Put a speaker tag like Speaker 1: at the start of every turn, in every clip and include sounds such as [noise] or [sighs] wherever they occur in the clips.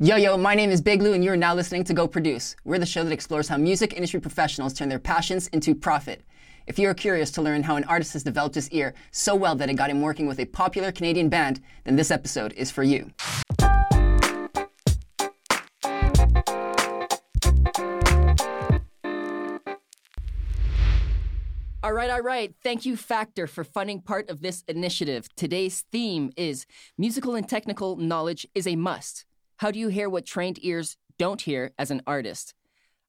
Speaker 1: Yo, yo, my name is Big Lou, and you are now listening to Go Produce. We're the show that explores how music industry professionals turn their passions into profit. If you are curious to learn how an artist has developed his ear so well that it got him working with a popular Canadian band, then this episode is for you. All right, all right. Thank you, Factor, for funding part of this initiative. Today's theme is musical and technical knowledge is a must. How do you hear what trained ears don't hear as an artist?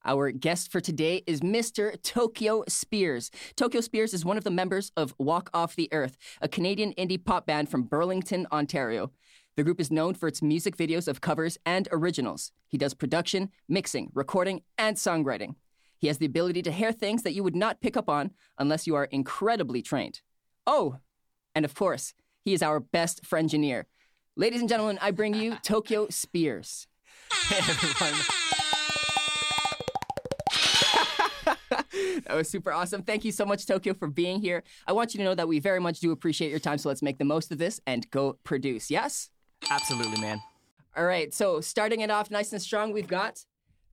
Speaker 1: Our guest for today is Mr. Tokyo Spears. Tokyo Spears is one of the members of Walk Off the Earth, a Canadian indie pop band from Burlington, Ontario. The group is known for its music videos of covers and originals. He does production, mixing, recording, and songwriting. He has the ability to hear things that you would not pick up on unless you are incredibly trained. Oh, and of course, he is our best friend engineer. Ladies and gentlemen, I bring you Tokyo Spears.
Speaker 2: Hey [laughs] everyone.
Speaker 1: that was super awesome. Thank you so much, Tokyo, for being here. I want you to know that we very much do appreciate your time, so let's make the most of this and go produce. Yes?
Speaker 2: Absolutely, man.
Speaker 1: All right, so starting it off nice and strong, we've got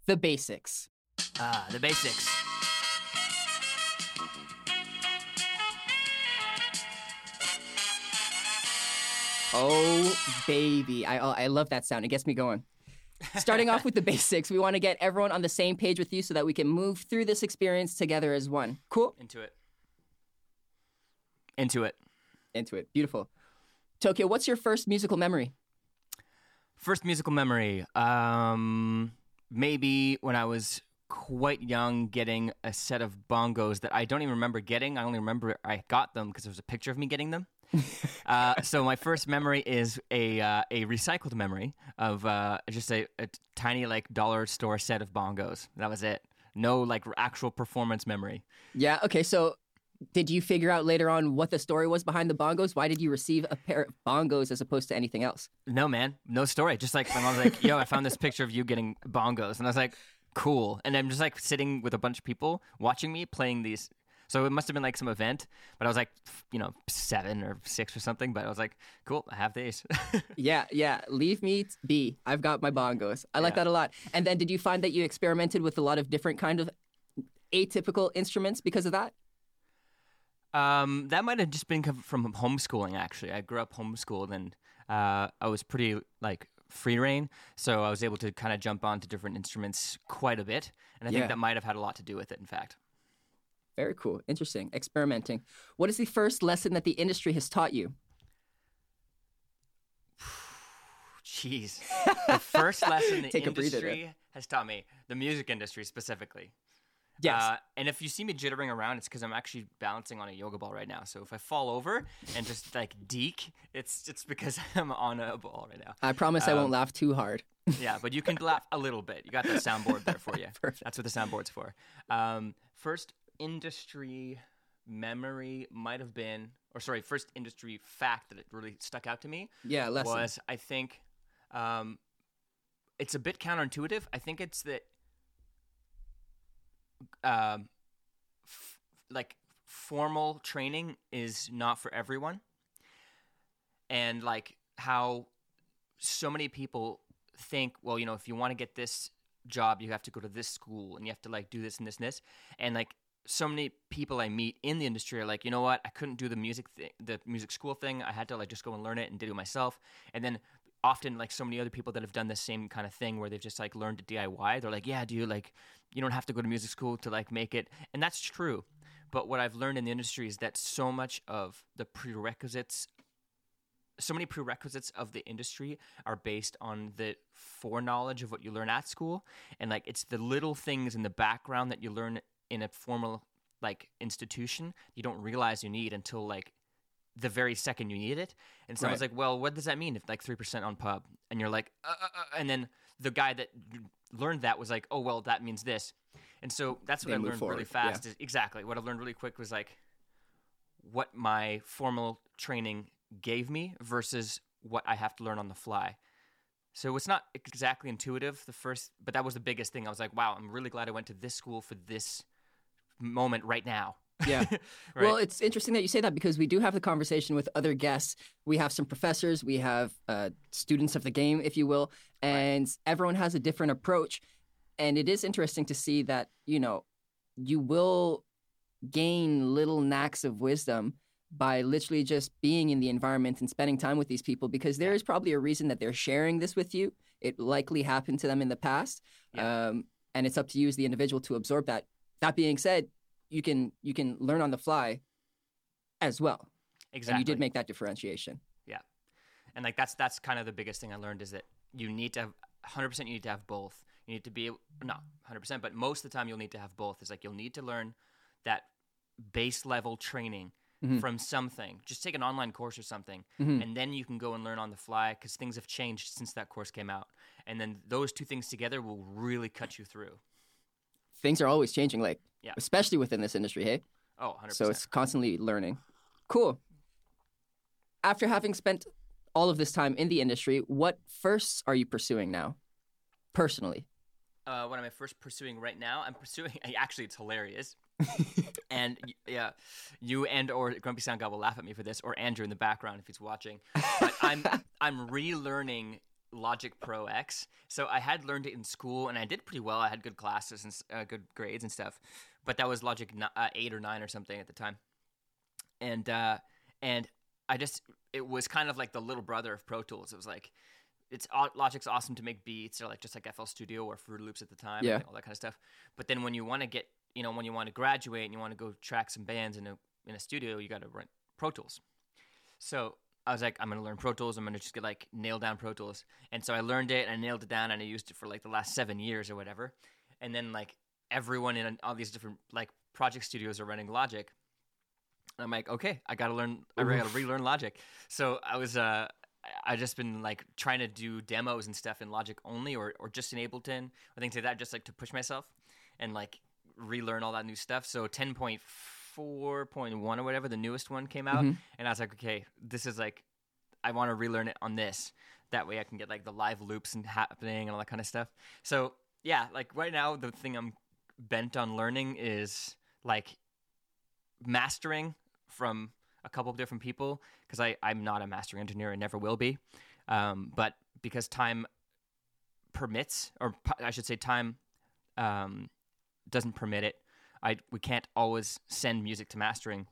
Speaker 1: the basics.
Speaker 2: Ah, the basics.
Speaker 1: Oh, baby. I, oh, I love that sound. It gets me going. Starting off with the [laughs] basics, we want to get everyone on the same page with you so that we can move through this experience together as one. Cool?
Speaker 2: Into it. Into it.
Speaker 1: Into it. Beautiful. Tokyo, what's your first musical memory?
Speaker 2: First musical memory. Um, maybe when I was quite young, getting a set of bongos that I don't even remember getting. I only remember I got them because there was a picture of me getting them. [laughs] uh, so my first memory is a uh, a recycled memory of uh, just a, a tiny like dollar store set of bongos. That was it. No like actual performance memory.
Speaker 1: Yeah. Okay. So, did you figure out later on what the story was behind the bongos? Why did you receive a pair of bongos as opposed to anything else?
Speaker 2: No, man, no story. Just like my mom's like, "Yo, I found this picture of you getting bongos," and I was like, "Cool." And I'm just like sitting with a bunch of people watching me playing these so it must have been like some event, but I was like, you know, seven or six or something. But I was like, cool, I have these. [laughs]
Speaker 1: yeah, yeah. Leave me be. I've got my bongos. I like yeah. that a lot. And then, did you find that you experimented with a lot of different kind of atypical instruments because of that?
Speaker 2: Um, that might have just been from homeschooling. Actually, I grew up homeschooled, and uh, I was pretty like free reign, so I was able to kind of jump onto different instruments quite a bit, and I yeah. think that might have had a lot to do with it. In fact.
Speaker 1: Very cool. Interesting. Experimenting. What is the first lesson that the industry has taught you? [sighs]
Speaker 2: Jeez. The first lesson the [laughs] industry has taught me, the music industry specifically.
Speaker 1: Yes. Uh,
Speaker 2: and if you see me jittering around, it's because I'm actually balancing on a yoga ball right now. So if I fall over and just like deek, it's it's because [laughs] I'm on a ball right now.
Speaker 1: I promise um, I won't um, laugh too hard.
Speaker 2: yeah, but you can laugh a little bit. You got the soundboard there for you. [laughs] Perfect. That's what the soundboard's for. Um, first industry memory might have been, or sorry, first industry fact that it really stuck out to me.
Speaker 1: Yeah, lesson.
Speaker 2: was I think um, it's a bit counterintuitive. I think it's that um, f- like formal training is not for everyone, and like how so many people think, well, you know, if you want to get this job, you have to go to this school and you have to like do this and this and this, and like so many people I meet in the industry are like, you know what, I couldn't do the music thing, the music school thing. I had to like just go and learn it and do it myself. And then often like so many other people that have done the same kind of thing where they've just like learned to DIY. They're like, yeah, do you like you don't have to go to music school to like make it, and that's true. But what I've learned in the industry is that so much of the prerequisites so many prerequisites of the industry are based on the foreknowledge of what you learn at school and like it's the little things in the background that you learn in a formal like institution you don't realize you need until like the very second you need it and someone's right. like well what does that mean if like 3% on pub and you're like uh, uh, uh, and then the guy that learned that was like oh well that means this and so that's what they i learned forward. really fast yeah. is exactly what i learned really quick was like what my formal training gave me versus what i have to learn on the fly so it's not exactly intuitive the first but that was the biggest thing i was like wow i'm really glad i went to this school for this moment right now
Speaker 1: Yeah. [laughs]
Speaker 2: right?
Speaker 1: Well, it's interesting that you say that because we do have the conversation with other guests. We have some professors, we have uh, students of the game, if you will, and everyone has a different approach. And it is interesting to see that, you know, you will gain little knacks of wisdom by literally just being in the environment and spending time with these people because there is probably a reason that they're sharing this with you. It likely happened to them in the past.
Speaker 2: Yeah.
Speaker 1: Um, and it's up to you as the individual to absorb that. That being said, you can you can learn on the fly as well.
Speaker 2: exactly.
Speaker 1: And you did make that differentiation. Yeah.
Speaker 2: And like that's that's kind of the biggest thing I learned is that you need to have 100% you need to have both. You need to be not 100%, but most of the time you'll need to have both. It's like you'll need to learn that base level training
Speaker 1: Mhm.
Speaker 2: from something. Just take an online course or something,
Speaker 1: Mhm.
Speaker 2: and then you can go and learn on the fly because things have changed since that course came out. And then those two things together will really cut you through.
Speaker 1: Things are always changing, like
Speaker 2: Yeah.
Speaker 1: especially within this industry, hey?
Speaker 2: Oh, 100%.
Speaker 1: So it's constantly learning. Cool. After having spent all of this time in the industry, what firsts are you pursuing now? Personally.
Speaker 2: uh, what am I first pursuing right now? I'm pursuing. [laughs] Actually, it's hilarious. [laughs] and yeah, you and or Grumpy Sound God will laugh at me for this, or Andrew in the background if he's watching. But I'm [laughs] I'm relearning Logic Pro X. So I had learned it in school, and I did pretty well. I had good classes and uh, good grades and stuff. But that was Logic ni- uh, eight or nine or something at the time, and uh, and I just it was kind of like the little brother of Pro Tools. It was like it's Logic's awesome to make beats or like just like FL Studio or Fruity Loops at the time,
Speaker 1: Yeah.
Speaker 2: and all that kind of stuff. But then when you want to get, you know, when you want to graduate and you want to go track some bands in a in a studio, you got to rent Pro Tools. So I was like, I'm gonna learn Pro Tools. I'm gonna just get like nail down Pro Tools. And so I learned it and I nailed it down and I used it for like the last seven years or whatever. And then like everyone in all these different like project studios are running Logic. And I'm like, okay, I gotta learn. I gotta relearn Logic. So I was uh, I just been like trying to do demos and stuff in Logic only, or or just in Ableton or things like that, just like to push myself and like relearn all that new stuff. So 10.4.1 or whatever, the newest one came out,
Speaker 1: Mhm.
Speaker 2: and I was like, okay, this is like, I want to relearn it on this. That way, I can get like the live loops and happening and all that kind of stuff. So yeah, like right now, the thing I'm bent on learning is like mastering from a couple of different people because I I'm not a mastering engineer and never will be. Um, but because time permits, or I should say, time um, doesn't permit it. I we can't always send music to mastering.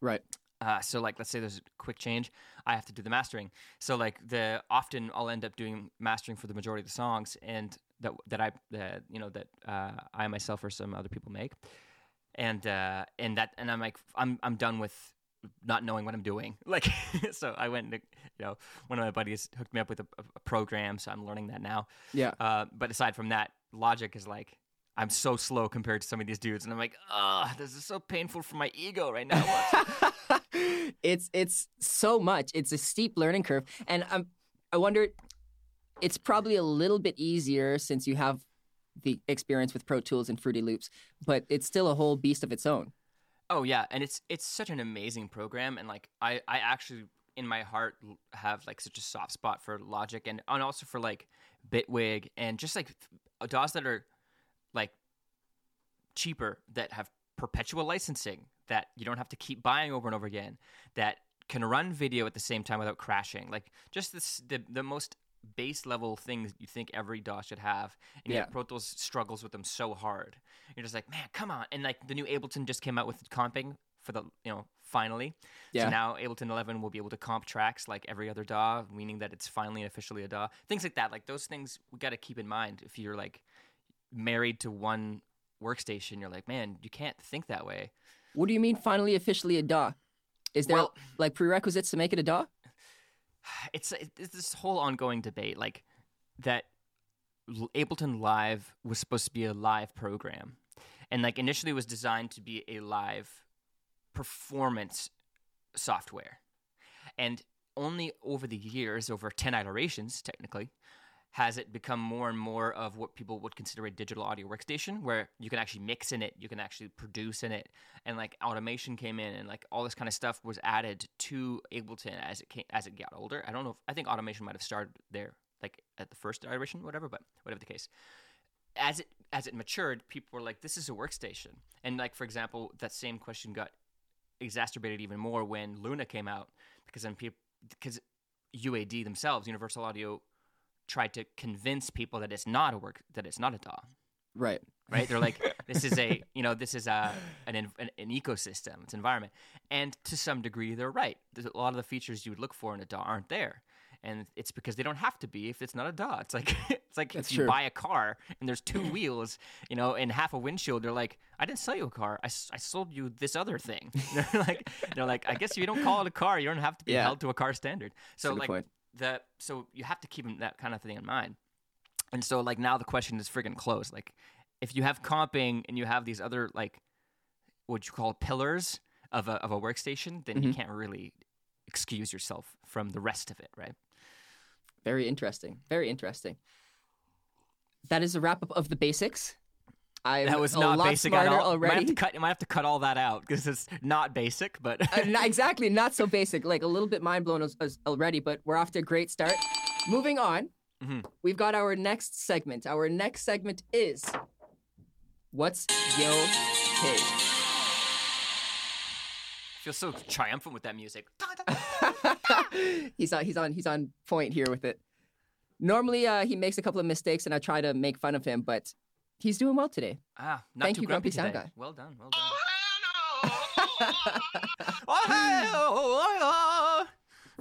Speaker 1: Right.
Speaker 2: Uh, so like let's say there's a quick change, I have to do the mastering. So like the often I'll end up doing mastering for the majority of the songs and that that I that you know that uh, I myself or some other people make. And uh, and that and I'm like I'm I'm done with not knowing what I'm doing. [laughs] Like so I went and you know one of my buddies hooked me up with a, a program so I'm learning that now.
Speaker 1: Yeah.
Speaker 2: Uh, but aside from that, Logic is like I'm so slow compared to some of these dudes, and I'm like, ah, this is so painful for my ego right now. [laughs]
Speaker 1: it's it's so much. It's a steep learning curve, and I'm I wonder. It's probably a little bit easier since you have the experience with Pro Tools and Fruity Loops, but it's still a whole beast of its own.
Speaker 2: Oh yeah, and it's it's such an amazing program, and like I I actually in my heart have like such a soft spot for Logic and and also for like Bitwig and just like DAWs that are like cheaper that have perpetual licensing that you don't have to keep buying over and over again that can run video at the same time without crashing. Like just this the, the most base level things you think every DAW should have and
Speaker 1: Yeah.
Speaker 2: yet Pro Tools struggles with them so hard. You're just like man come on. And like the new Ableton just came out with comping for the you know finally.
Speaker 1: Yeah.
Speaker 2: so now Ableton 11 will be able to comp tracks like every other DAW meaning that it's finally and officially a DAW things like that. Like those things we got to keep in mind if you're like married to one workstation you're like man you can't think that way
Speaker 1: What do you mean? Finally, officially a DAW? Is there
Speaker 2: Well-
Speaker 1: like prerequisites to make it a DAW? [sighs]
Speaker 2: it's it's this whole ongoing debate like that Ableton Live was supposed to be a live program and like initially it was designed to be a live performance software and only over the years over 10 iterations technically has it become more and more of what people would consider a digital audio workstation where you can actually mix in it you can actually produce in it and like automation came in and like all this kind of stuff was added to ableton as it came as it got older i don't know if i think automation might have started there like at the first iteration whatever but whatever the case as it as it matured, people were like, "This is a workstation." And like for example, that same question got exacerbated even more when Luna came out because then people because UAD themselves, Universal Audio, tried to convince people that it's not a work that it's not a DAW.
Speaker 1: Right.
Speaker 2: Right? They're like, [laughs] this is a you know this is a an, an an ecosystem, it's environment, and to some degree they're right. There's a lot of the features you would look for in a DAW aren't there. And it's because they don't have to be if it's not a DAW. It's like [laughs] it's like
Speaker 1: That's
Speaker 2: if you
Speaker 1: true.
Speaker 2: buy a car and there's two wheels, you know, and half a windshield. They're like, I didn't sell you a car. I, I sold you this other thing. [laughs] they're like, they're like, I guess if you don't call it a car, you don't have to be
Speaker 1: Yeah.
Speaker 2: held to a car standard. So
Speaker 1: That's
Speaker 2: like. The so you have to keep that kind of thing in mind. And so like now the question is friggin' closed. Like if you have comping and you have these other like what you call pillars of a of a workstation, then you
Speaker 1: Mhm.
Speaker 2: can't really excuse yourself from the rest of it, right?
Speaker 1: Very interesting. Very interesting. That is a wrap up of the basics. I
Speaker 2: That was
Speaker 1: a
Speaker 2: not
Speaker 1: lot
Speaker 2: basic at all. Might have
Speaker 1: already.
Speaker 2: to cut. Might have to cut all that out because it's not basic. But
Speaker 1: Uh, not- [laughs] exactly, not so basic. Like a little bit mind blown as, as already, but we're off to a great start. Moving on,
Speaker 2: Mhm.
Speaker 1: we've got our next segment. Our next segment is what's yo take.
Speaker 2: I feel so triumphant with that music. [laughs] [laughs]
Speaker 1: he's on. He's on. He's on point here with it. Normally, uh, he makes a couple of mistakes, and I try to make fun of him, but he's doing well today.
Speaker 2: Ah, not
Speaker 1: Thank
Speaker 2: too
Speaker 1: you, Grumpy Sound
Speaker 2: today.
Speaker 1: Guy.
Speaker 2: Well done. Well done.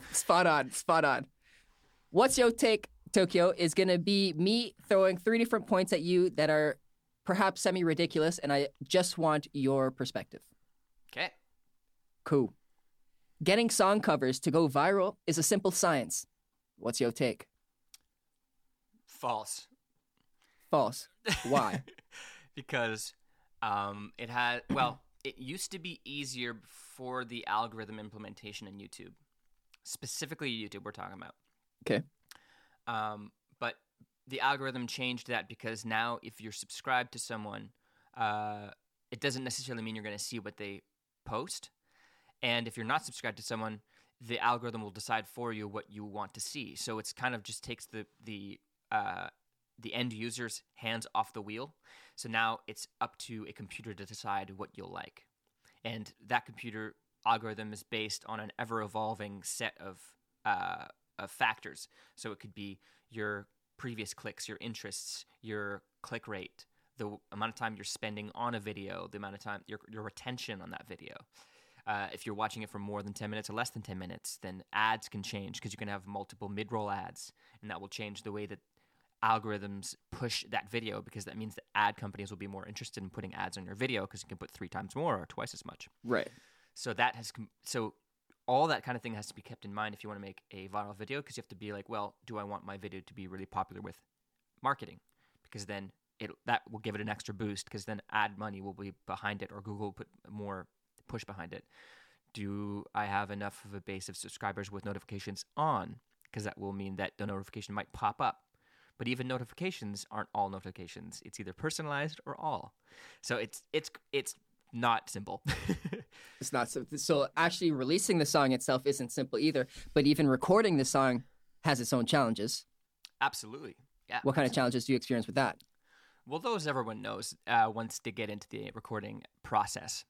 Speaker 2: [laughs]
Speaker 1: spot on. Spot on. What's your take, Tokyo? Is gonna be me throwing three different points at you that are perhaps semi ridiculous, and I just want your perspective.
Speaker 2: okay.
Speaker 1: Cool. Getting song covers to go viral is a simple science. What's your take?
Speaker 2: False.
Speaker 1: False. Why? [laughs]
Speaker 2: because um, it had well, it used to be easier before the algorithm implementation in YouTube, specifically YouTube. We're talking about.
Speaker 1: Okay.
Speaker 2: Um, but the algorithm changed that because now, if you're subscribed to someone, uh, it doesn't necessarily mean you're going to see what they post. And if you're not subscribed to someone, the algorithm will decide for you what you want to see. So it's kind of just takes the the uh, the end user's hands off the wheel. So now it's up to a computer to decide what you'll like, and that computer algorithm is based on an ever evolving set of uh, of factors. So it could be your previous clicks, your interests, your click rate, the amount of time you're spending on a video, the amount of time your your retention on that video. Uh, if you're watching it for more than 10 minutes or less than 10 minutes, then ads can change because you can have multiple mid roll ads, and that will change the way that algorithms push that video because that means that ad companies will be more interested in putting ads on your video because you can put three times more or twice as much.
Speaker 1: right.
Speaker 2: So that has com- so all that kind of thing has to be kept in mind if you want to make a viral video because you have to be like, well, do I want my video to be really popular with marketing? Because then it that will give it an extra boost because then ad money will be behind it or Google will put more push behind it. Do I have enough of a base of subscribers with notifications on? Because that will mean that the notification might pop up. But even notifications aren't all notifications. It's either personalized or all. So it's it's it's not simple. [laughs]
Speaker 1: It's not so. So actually, releasing the song itself isn't simple either. But even recording the song has its own challenges.
Speaker 2: Absolutely. Yeah.
Speaker 1: What kind of challenges do you experience with that?
Speaker 2: Well, those everyone knows uh, once they get into the recording process.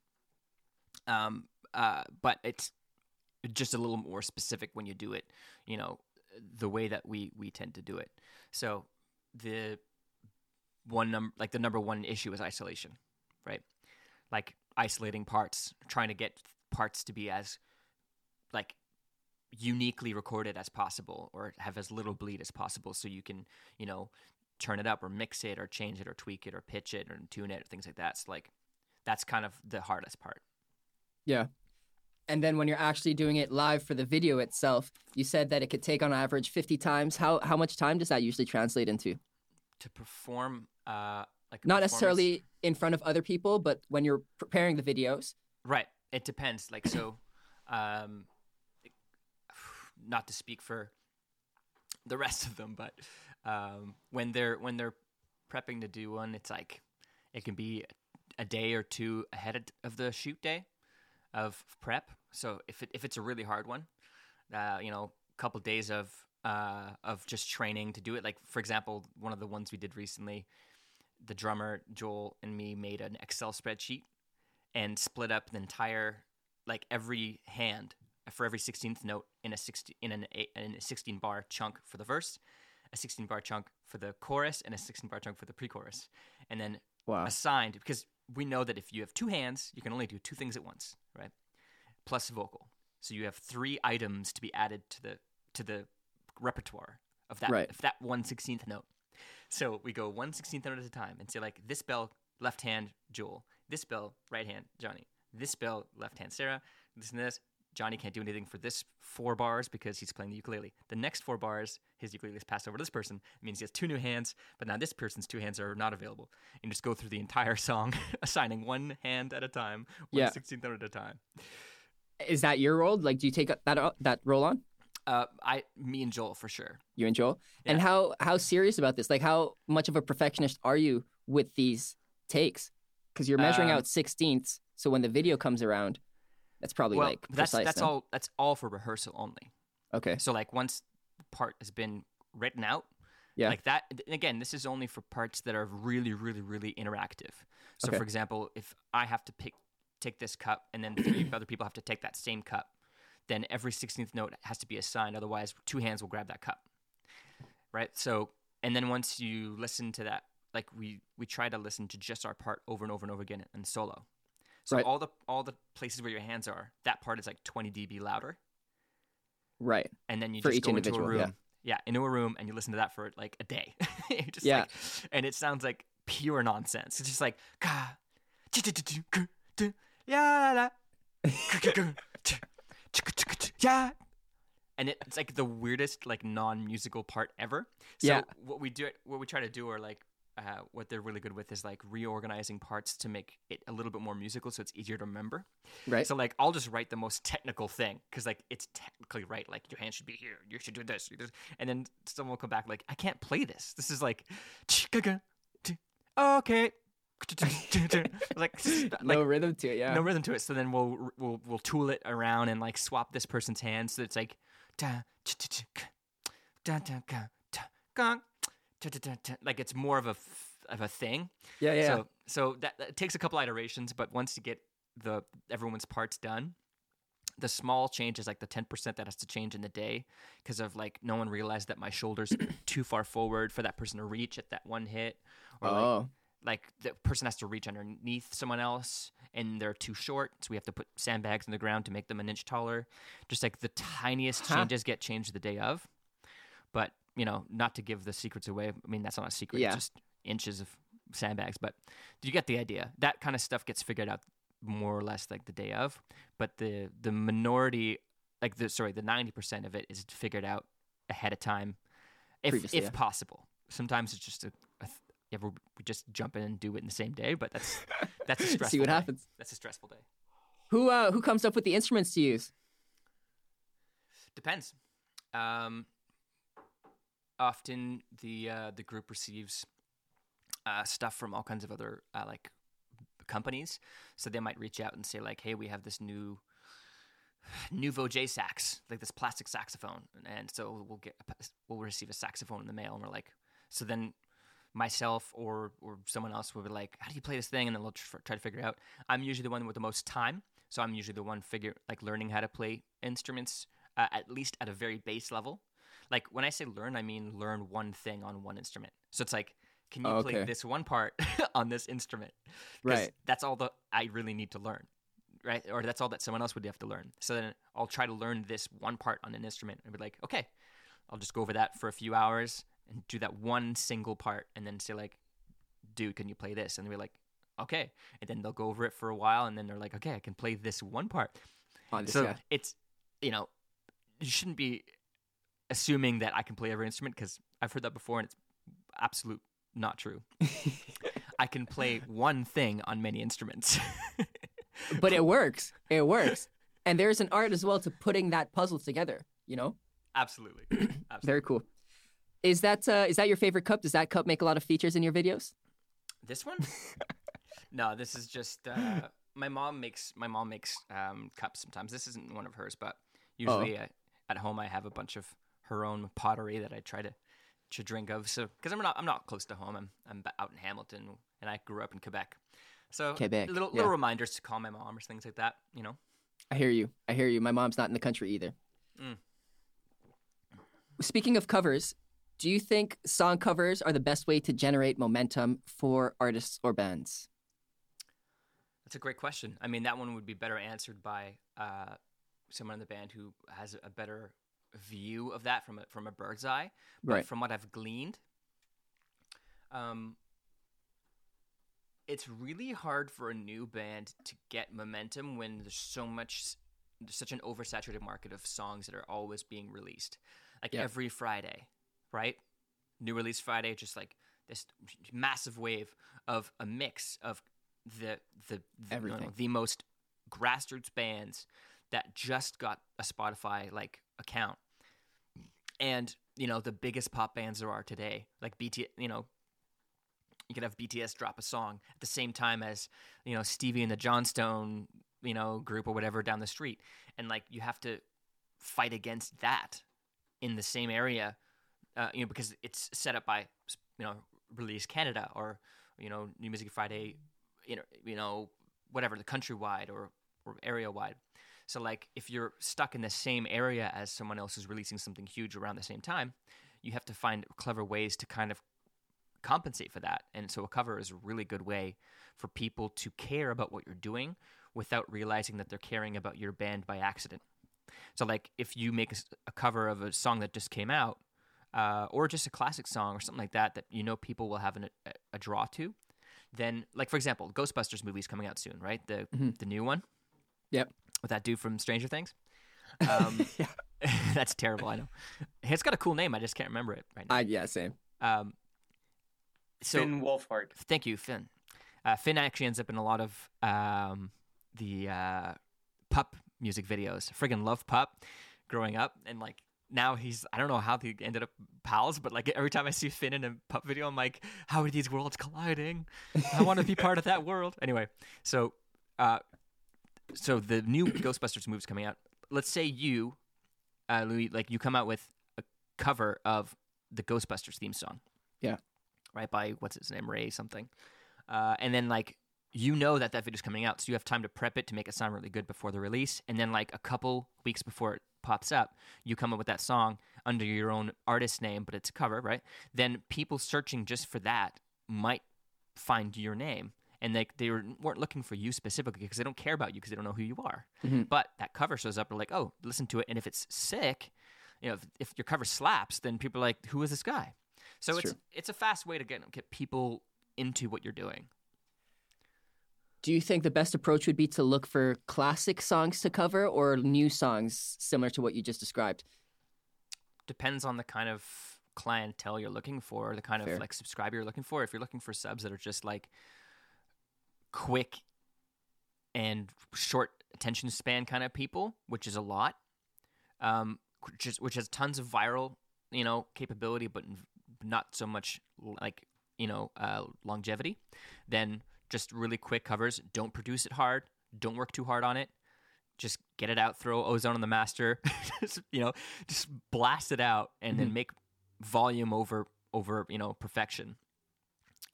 Speaker 2: Um, uh, but it's just a little more specific when you do it. You know, the way that we we tend to do it. So the one number, like the number one issue is isolation, right? Like isolating parts, trying to get parts to be as like uniquely recorded as possible or have as little bleed as possible so you can you know turn it up or mix it or change it or tweak it or pitch it or tune it or things like that. So like that's kind of the hardest part.
Speaker 1: Yeah. And then when you're actually doing it live for the video itself, you said that it could take on average 50 times. How how much time does that usually translate into?
Speaker 2: To perform uh like
Speaker 1: Not necessarily in front of other people, but when you're preparing the videos.
Speaker 2: Right. It depends. Like so um not to speak for the rest of them, but um when they're when they're prepping to do one, it's like it can be a day or two ahead of- of the shoot day of prep. So if it, if it's a really hard one, uh, you know, a couple days of uh, of just training to do it. Like for example, one of the ones we did recently, the drummer Joel and me made an Excel spreadsheet and split up the entire like every hand for every 16th note in a 60 in an in a 16 bar chunk for the verse, a 16 bar chunk for the chorus, and a 16 bar chunk for the pre-chorus, and then
Speaker 1: Wow.
Speaker 2: assigned because we know that if you have two hands, you can only do two things at once? Plus vocal, so you have three items to be added to the to the repertoire of that
Speaker 1: Right.
Speaker 2: of that one sixteenth note. So we go one sixteenth note at a time and say like this bell left hand Joel, this bell right hand Gianni, this bell left hand Sarah, this and this. Gianni can't do anything for this four bars because he's playing the ukulele. The next four bars, his ukulele is passed over to this person. It means he has two new hands, but now this person's two hands are not available. And just go through the entire [laughs] song, assigning one hand at a time, one
Speaker 1: Yeah.
Speaker 2: 16th note at a time.
Speaker 1: Is that your role? Like, do you take that that role on?
Speaker 2: Uh, I, me and Joel for sure.
Speaker 1: You and Joel. And how how serious about this? Like, how much of a perfectionist are you with these takes? Because you're measuring
Speaker 2: Um,
Speaker 1: out sixteenths, so when the video comes around, that's probably
Speaker 2: well,
Speaker 1: like
Speaker 2: that's
Speaker 1: precise.
Speaker 2: that's
Speaker 1: no?
Speaker 2: all. That's all for rehearsal only.
Speaker 1: Okay.
Speaker 2: So like once the part has been written out,
Speaker 1: Yeah.
Speaker 2: like that. Again, this is only for parts that are really, really, really interactive. So
Speaker 1: Okay.
Speaker 2: for example, if I have to pick take this cup and then three other people have to take that same cup, then every sixteenth note has to be assigned. Otherwise, two hands will grab that cup. Right. So and then once you listen to that, like we we try to listen to just our part over and over and over again in solo. So
Speaker 1: Right.
Speaker 2: all the all the places where your hands are, that part is like 20 dB louder
Speaker 1: Right.
Speaker 2: and then you
Speaker 1: For
Speaker 2: just go into a room.
Speaker 1: yeah.
Speaker 2: Yeah. into a room and you listen to that for like a day. [laughs] Just
Speaker 1: Yeah.
Speaker 2: like, and it sounds like pure nonsense. It's just like "Ka, ya." [laughs] And it- it's like the weirdest like non-musical part ever. So
Speaker 1: Yeah.
Speaker 2: what we do, what we try to do, are like uh, what they're really good with is like reorganizing parts to make it a little bit more musical, so it's easier to remember.
Speaker 1: Right.
Speaker 2: So like I'll just write the most technical thing because like it's technically right. Like your hand should be here. You should do this. do this. And then someone will come back like I can't play this. This is like [laughs] okay. Like like
Speaker 1: no rhythm to it. Yeah.
Speaker 2: no rhythm to it. So then we'll we'll we'll tool it around and like swap this person's hands so it's like like it's more of a f- of a thing.
Speaker 1: yeah. Yeah.
Speaker 2: So so that, that takes a couple iterations, but once you get the everyone's parts done, the small changes like the ten percent that has to change in the day because of like no one realized that my shoulders too far forward for that person to reach at that one hit, or like
Speaker 1: oh.
Speaker 2: like the person has to reach underneath someone else and they're too short so we have to put sandbags in the ground to make them an inch taller just like the tiniest
Speaker 1: Huh.
Speaker 2: changes get changed the day of but you know not to give the secrets away i mean that's not a secret
Speaker 1: Yeah.
Speaker 2: just inches of sandbags but you get the idea that kind of stuff gets figured out more or less like the day of but the the minority like the sorry the 90% of it is figured out ahead of time if if
Speaker 1: yeah.
Speaker 2: possible sometimes it's just a, a th- yeah, we we just jump in and do it in the same day, but that's [laughs] that's a stressful.
Speaker 1: See what
Speaker 2: day.
Speaker 1: happens.
Speaker 2: That's a stressful day.
Speaker 1: Who uh who comes up with the instruments to use?
Speaker 2: Depends. Um, often the uh, the group receives uh, stuff from all kinds of other uh, like companies, so they might reach out and say like, "Hey, we have this new Nuvo jSax, like this plastic saxophone," and so we'll get we'll receive a saxophone in the mail, and we're like, so then myself or or someone else will be like, "How do you play this thing?" And then they'll tr- try to figure it out. I'm usually the one with the most time, so I'm usually the one figure like learning how to play instruments uh, at least at a very base level. Like when I say learn, I mean learn one thing on one instrument. So it's like, can you
Speaker 1: Oh,
Speaker 2: play this one part [laughs] on this instrument?
Speaker 1: Right.
Speaker 2: That's all that I really need to learn, right? Or that's all that someone else would have to learn. So then I'll try to learn this one part on an instrument and be like, okay, I'll just go over that for a few hours and do that one single part, and then say like, dude, can you play this? And they'll like, okay. And then they'll go over it for a while, and then they're like, okay, I can play this one part.
Speaker 1: On this,
Speaker 2: So
Speaker 1: yeah.
Speaker 2: it's you know you shouldn't be assuming that I can play every instrument because I've heard that before and it's absolute not true. [laughs] I can play one thing on many instruments. [laughs]
Speaker 1: But it works. It works. And there's an art as well to putting that puzzle together, you know?
Speaker 2: absolutely. [clears throat] absolutely.
Speaker 1: Very cool. Is that uh, is that your favorite cup? Does that cup make a lot of features in your videos?
Speaker 2: This one? [laughs] no, this is just uh, my mom makes my mom makes um, cups sometimes. This isn't one of hers, but usually uh, at home I have a bunch of her own pottery that I try to to drink of. So because I'm not I'm not close to home. I'm I'm out in Hamilton, and I grew up in Quebec. So
Speaker 1: Quebec,
Speaker 2: little
Speaker 1: yeah.
Speaker 2: little reminders to call my mom or things like that. You know.
Speaker 1: I hear you. I hear you. My mom's not in the country either.
Speaker 2: Mm.
Speaker 1: Speaking of covers, do you think song covers are the best way to generate momentum for artists or bands?
Speaker 2: That's a great question. I mean, that one would be better answered by uh, someone in the band who has a better view of that from a, from a bird's eye. But
Speaker 1: Right.
Speaker 2: from what I've gleaned, um, it's really hard for a new band to get momentum when there's so much, there's such an oversaturated market of songs that are always being released, like
Speaker 1: Yeah.
Speaker 2: every Friday, right? New release Friday, just like this massive wave of a mix of the the, the you know,
Speaker 1: Everything.
Speaker 2: the most grassroots bands that just got a Spotify like account, and you know the biggest pop bands there are today, like BT, you know. You could have BTS drop a song at the same time as you know Stevie and the Johnstone, you know, group or whatever down the street, and like you have to fight against that in the same area, uh, you know, because it's set up by you know Release Canada or you know New Music Friday, you know, you know whatever the countrywide or or area wide. So like if you're stuck in the same area as someone else is releasing something huge around the same time, you have to find clever ways to kind of compensate for that. And so a cover is a really good way for people to care about what you're doing without realizing that they're caring about your band by accident. So like if you make a cover of a song that just came out, uh, or just a classic song or something like that that you know people will have an, a, a draw to, then like for example, Ghostbusters movie's coming out soon, right? The
Speaker 1: Mhm.
Speaker 2: the new one
Speaker 1: Yep.
Speaker 2: with that dude from Stranger Things. [laughs] Um,
Speaker 1: yeah. [laughs]
Speaker 2: that's terrible. I know. It's got a cool name. I just can't remember it right now.
Speaker 1: I yeah, same.
Speaker 2: Um, so
Speaker 3: Finn Wolfhard.
Speaker 2: thank you, Finn. Uh, Finn actually ends up in a lot of um, the uh, PUP music videos. Friggin' love PUP growing up, and like now he's I don't know how they ended up pals, but like every time I see Finn in a PUP video, I'm like, how are these worlds colliding? I want to be part of that [laughs] world. Anyway, so uh, so the new [coughs] Ghostbusters movie's coming out. Let's say you, uh, Louis, like you come out with a cover of the Ghostbusters theme song.
Speaker 1: Yeah.
Speaker 2: Right by what's his name, Ray something, uh, and then like you know that that video's coming out, so you have time to prep it to make it sound really good before the release, and then like a couple weeks before it pops up, you come up with that song under your own artist name, but it's a cover, right? Then people searching just for that might find your name. And they, they were- weren't looking for you specifically because they don't care about you because they don't know who you are.
Speaker 1: Mhm.
Speaker 2: But that cover shows up, they're like, oh, listen to it. And if it's sick, you know, if, if your cover slaps, then people are like, who is this guy? So
Speaker 1: It's
Speaker 2: it's it's a fast way to get get people into what you're doing.
Speaker 1: Do you think the best approach would be to look for classic songs to cover or new songs similar to what you just described?
Speaker 2: Depends on the kind of clientele you're looking for, the kind
Speaker 1: Fair.
Speaker 2: of like subscriber you're looking for. If you're looking for subs that are just like quick and short attention span kind of people, which is a lot, um, which, is, which has tons of viral, you know, capability, but not so much like you know uh, longevity. Then just really quick covers. Don't produce it hard. Don't work too hard on it. Just get it out. Throw Ozone on the master. [laughs] just, you know, just blast it out, and then mm-hmm. make volume over over you know perfection.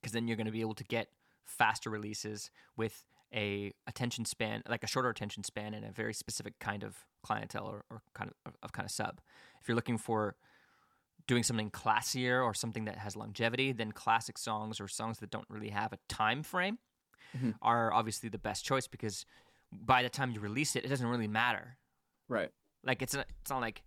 Speaker 2: Because then you're going to be able to get faster releases with a attention span, like a shorter attention span, and a very specific kind of clientele or, or kind of of kind of sub. If you're looking for doing something classier or something that has longevity, then classic songs or songs that don't really have a time frame
Speaker 1: Mhm.
Speaker 2: are obviously the best choice because by the time you release it, it doesn't really matter.
Speaker 1: Right.
Speaker 2: Like it's not, it's not like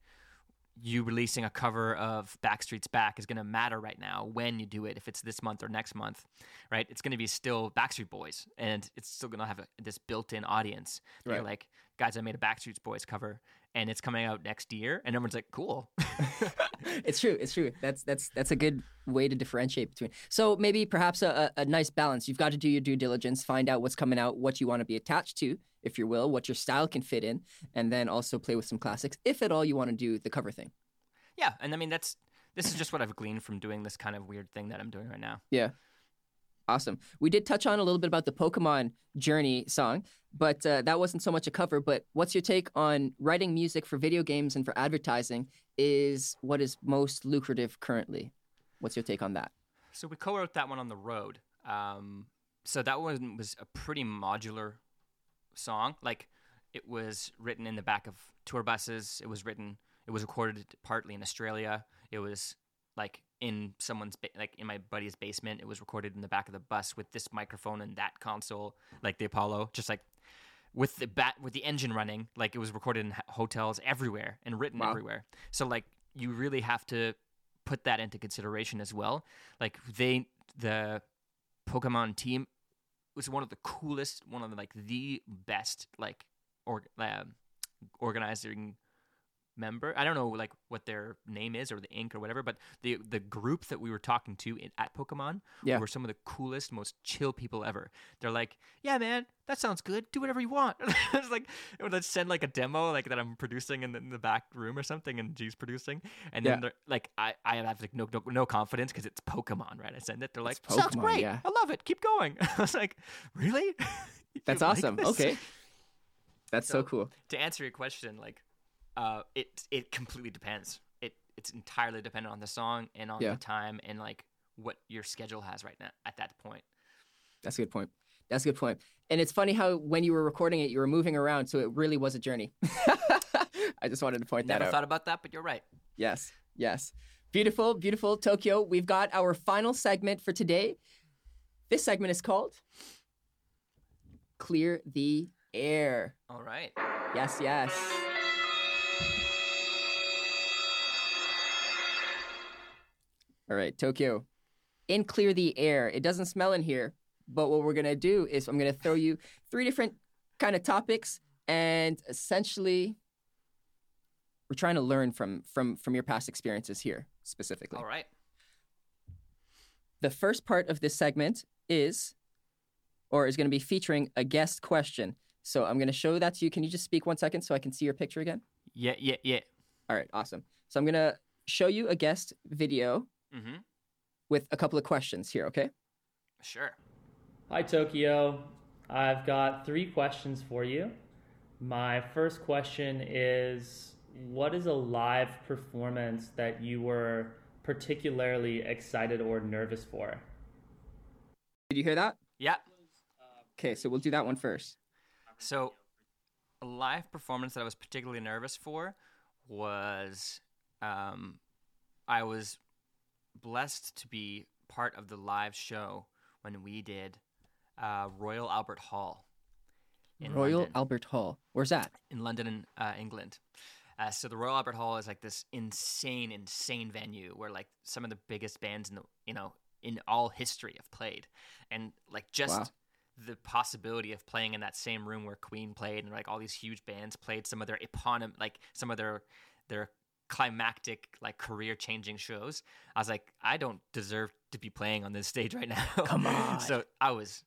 Speaker 2: you releasing a cover of Backstreet's Back is going to matter right now when you do it. If it's this month or next month, right? It's going to be still Backstreet Boys, and it's still going to have a, this built-in audience. You're
Speaker 1: Right.
Speaker 2: like, guys, I made a Backstreet Boys cover, and it's coming out next year, and everyone's like, cool. [laughs]
Speaker 1: it's true. It's true. That's that's that's a good way to differentiate between. So maybe perhaps a, a a nice balance. You've got to do your due diligence, find out what's coming out, what you want to be attached to, if you will, what your style can fit in, and then also play with some classics, if at all you want to do the cover thing.
Speaker 2: yeah, and I mean that's this is just what I've gleaned from doing this kind of weird thing that I'm doing right now.
Speaker 1: Yeah. Awesome. We did touch on a little bit about the Pokemon Journey song, but uh, that wasn't so much a cover. But what's your take on writing music for video games and for advertising? Is what is most lucrative currently? What's your take on that?
Speaker 2: So we co-wrote that one on the road. Um, so that one was a pretty modular song. Like it was written in the back of tour buses. It was written. It was recorded partly in Australia. It was like in someone's ba- like in my buddy's basement. It was recorded in the back of the bus with this microphone and that console, like the Apollo, just like with the bat with the engine running. Like it was recorded in hotels everywhere and written
Speaker 1: Wow.
Speaker 2: everywhere. So like you really have to put that into consideration as well. Like they the Pokemon team was one of the coolest, one of the like the best like or um, organizing member. I don't know like what their name is or the ink or whatever, but the the group that we were talking to in, at Pokemon
Speaker 1: Yeah.
Speaker 2: were some of the coolest, most chill people ever. They're like, "Yeah, man, that sounds good. Do whatever you want." [laughs] it's like I send like a demo like that I'm producing in the, in the back room or something, and G's producing, and then
Speaker 1: Yeah.
Speaker 2: they're like, I I have like no no, no confidence because it's Pokemon, right? I send it. They're like,
Speaker 1: It's
Speaker 2: "Sounds great.
Speaker 1: yeah.
Speaker 2: I love it. Keep going." [laughs] I was like, "Really?" [laughs]
Speaker 1: That's awesome.
Speaker 2: this?"
Speaker 1: Okay. That's so,
Speaker 2: So-
Speaker 1: cool.
Speaker 2: to answer your question, like, uh, it it completely depends. It it's entirely dependent on the song and on
Speaker 1: Yeah.
Speaker 2: the time and like what your schedule has right now at that point.
Speaker 1: That's a good point. That's a good point. And it's funny how when you were recording it, you were moving around, so it really was a journey. [laughs] I just wanted to point that
Speaker 2: Never
Speaker 1: out.
Speaker 2: thought about that, but you're right.
Speaker 1: Yes, yes. Beautiful, beautiful Tokyo. We've got our final segment for today. This segment is called Clear the Air.
Speaker 2: All right.
Speaker 1: Yes, yes. All right, Tokyo. In Clear the Air, it doesn't smell in here, but what we're to do is I'm to throw you three different kind of topics and essentially we're trying to learn from from from your past experiences here specifically.
Speaker 2: All right.
Speaker 1: The first part of this segment is or is going to be featuring a guest question. So I'm going to show that to you. Can you just speak one second so I can see your picture again?
Speaker 2: Yeah, yeah, yeah.
Speaker 1: All right, awesome. So I'm going to show you a guest video
Speaker 2: Mm-hmm.
Speaker 1: with a couple of questions here, okay?
Speaker 2: Sure.
Speaker 3: Hi, Tokyo. I've got three questions for you. My first question is What is a live performance that you were particularly excited or nervous for?
Speaker 1: Did you hear that?
Speaker 2: Yeah.
Speaker 1: Okay, so we'll do that one first.
Speaker 2: So, a live performance that I was particularly nervous for was um, I was blessed to be part of the live show when we did uh, Royal Albert Hall in
Speaker 1: Royal
Speaker 2: London.
Speaker 1: Albert Hall. Where's that?
Speaker 2: in London, uh, England. Uh, so the Royal Albert Hall is like this insane, insane venue where like some of the biggest bands in the you know in all history have played, and like just
Speaker 1: Wow.
Speaker 2: the possibility of playing in that same room where Queen played and like all these huge bands played some of their eponym like some of their their climactic like career changing shows. I was like, I don't deserve to be playing on this stage right now. [laughs]
Speaker 1: Come on.
Speaker 2: so I was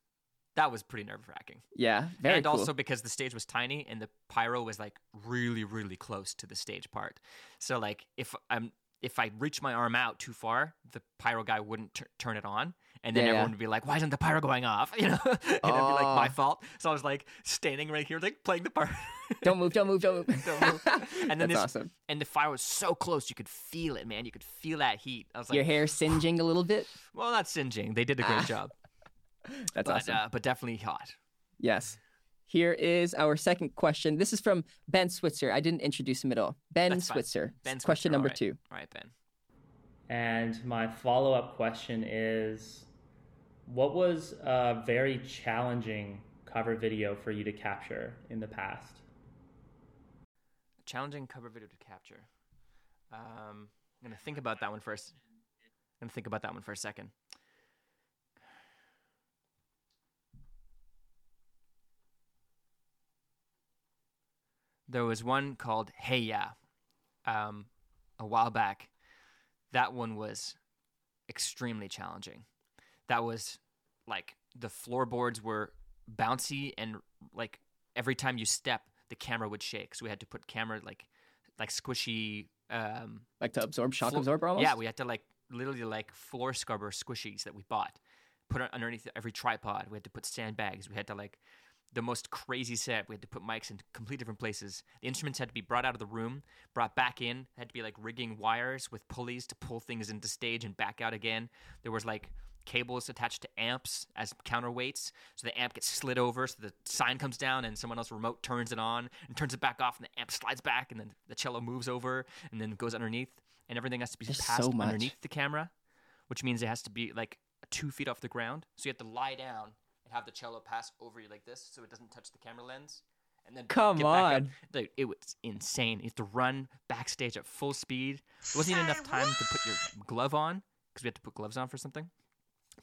Speaker 2: that was pretty nerve wracking
Speaker 1: Yeah, very
Speaker 2: and
Speaker 1: cool.
Speaker 2: also because the stage was tiny and the pyro was like really really close to the stage part so like if i'm if i reach my arm out too far the pyro guy wouldn't tur turn it on and then
Speaker 1: Yeah, yeah.
Speaker 2: everyone would be like why isn't the pyro going off [laughs] you know and it'd be like my
Speaker 1: Oh.
Speaker 2: fault so i was like standing right here like playing the pyro [laughs]
Speaker 1: don't move, don't move, don't move.
Speaker 2: Don't move. [laughs] And then
Speaker 1: That's
Speaker 2: this-
Speaker 1: awesome.
Speaker 2: and the fire was so close you could feel it man you could feel that heat i was like
Speaker 1: Your hair singeing a little bit. [sighs]
Speaker 2: well not singeing they did a great
Speaker 1: Ah,
Speaker 2: job
Speaker 1: That's
Speaker 2: but,
Speaker 1: awesome.
Speaker 2: uh, but definitely hot
Speaker 1: Yes. Here is our second question. This is from Ben Switzer. I didn't introduce him at all. Ben
Speaker 2: That's fine.
Speaker 1: Switzer.
Speaker 2: Ben
Speaker 1: question number
Speaker 2: alright.
Speaker 1: two.
Speaker 2: all right ben
Speaker 3: And my follow up question is What was a very challenging cover video for you to capture in the past?
Speaker 2: A challenging cover video to capture. Um, I'm gonna think about that one first. I'm gonna think about that one for a second. There was one called Hey Ya, um, a while back. That one was extremely challenging. That was like the floorboards were bouncy and like every time you step, the camera would shake. So we had to put camera like like squishy um,
Speaker 1: Like to absorb shock absorber almost?
Speaker 2: yeah, we had to like literally like floor scrubber squishies that we bought, put underneath every tripod. We had to put sandbags. We had to like the most crazy set. We had to put mics in complete different places. The instruments had to be brought out of the room, brought back in. Had to be like rigging wires with pulleys to pull things into stage and back out again. There was like cables attached to amps as counterweights. So the amp gets slid over, so the sign comes down, and someone else remote turns it on and turns it back off, and the amp slides back, and then the cello moves over and then goes underneath, and everything has to be
Speaker 1: There's
Speaker 2: passed
Speaker 1: so
Speaker 2: underneath the camera, which means it has to be like two feet off the ground. So you have to lie down and have the cello pass over you like this, so it doesn't touch the camera lens. And then
Speaker 1: Come
Speaker 2: get back up.
Speaker 1: on.
Speaker 2: Dude, it was insane. You have to run backstage at full speed. There wasn't even enough time to put your glove on because we had to put gloves on for something.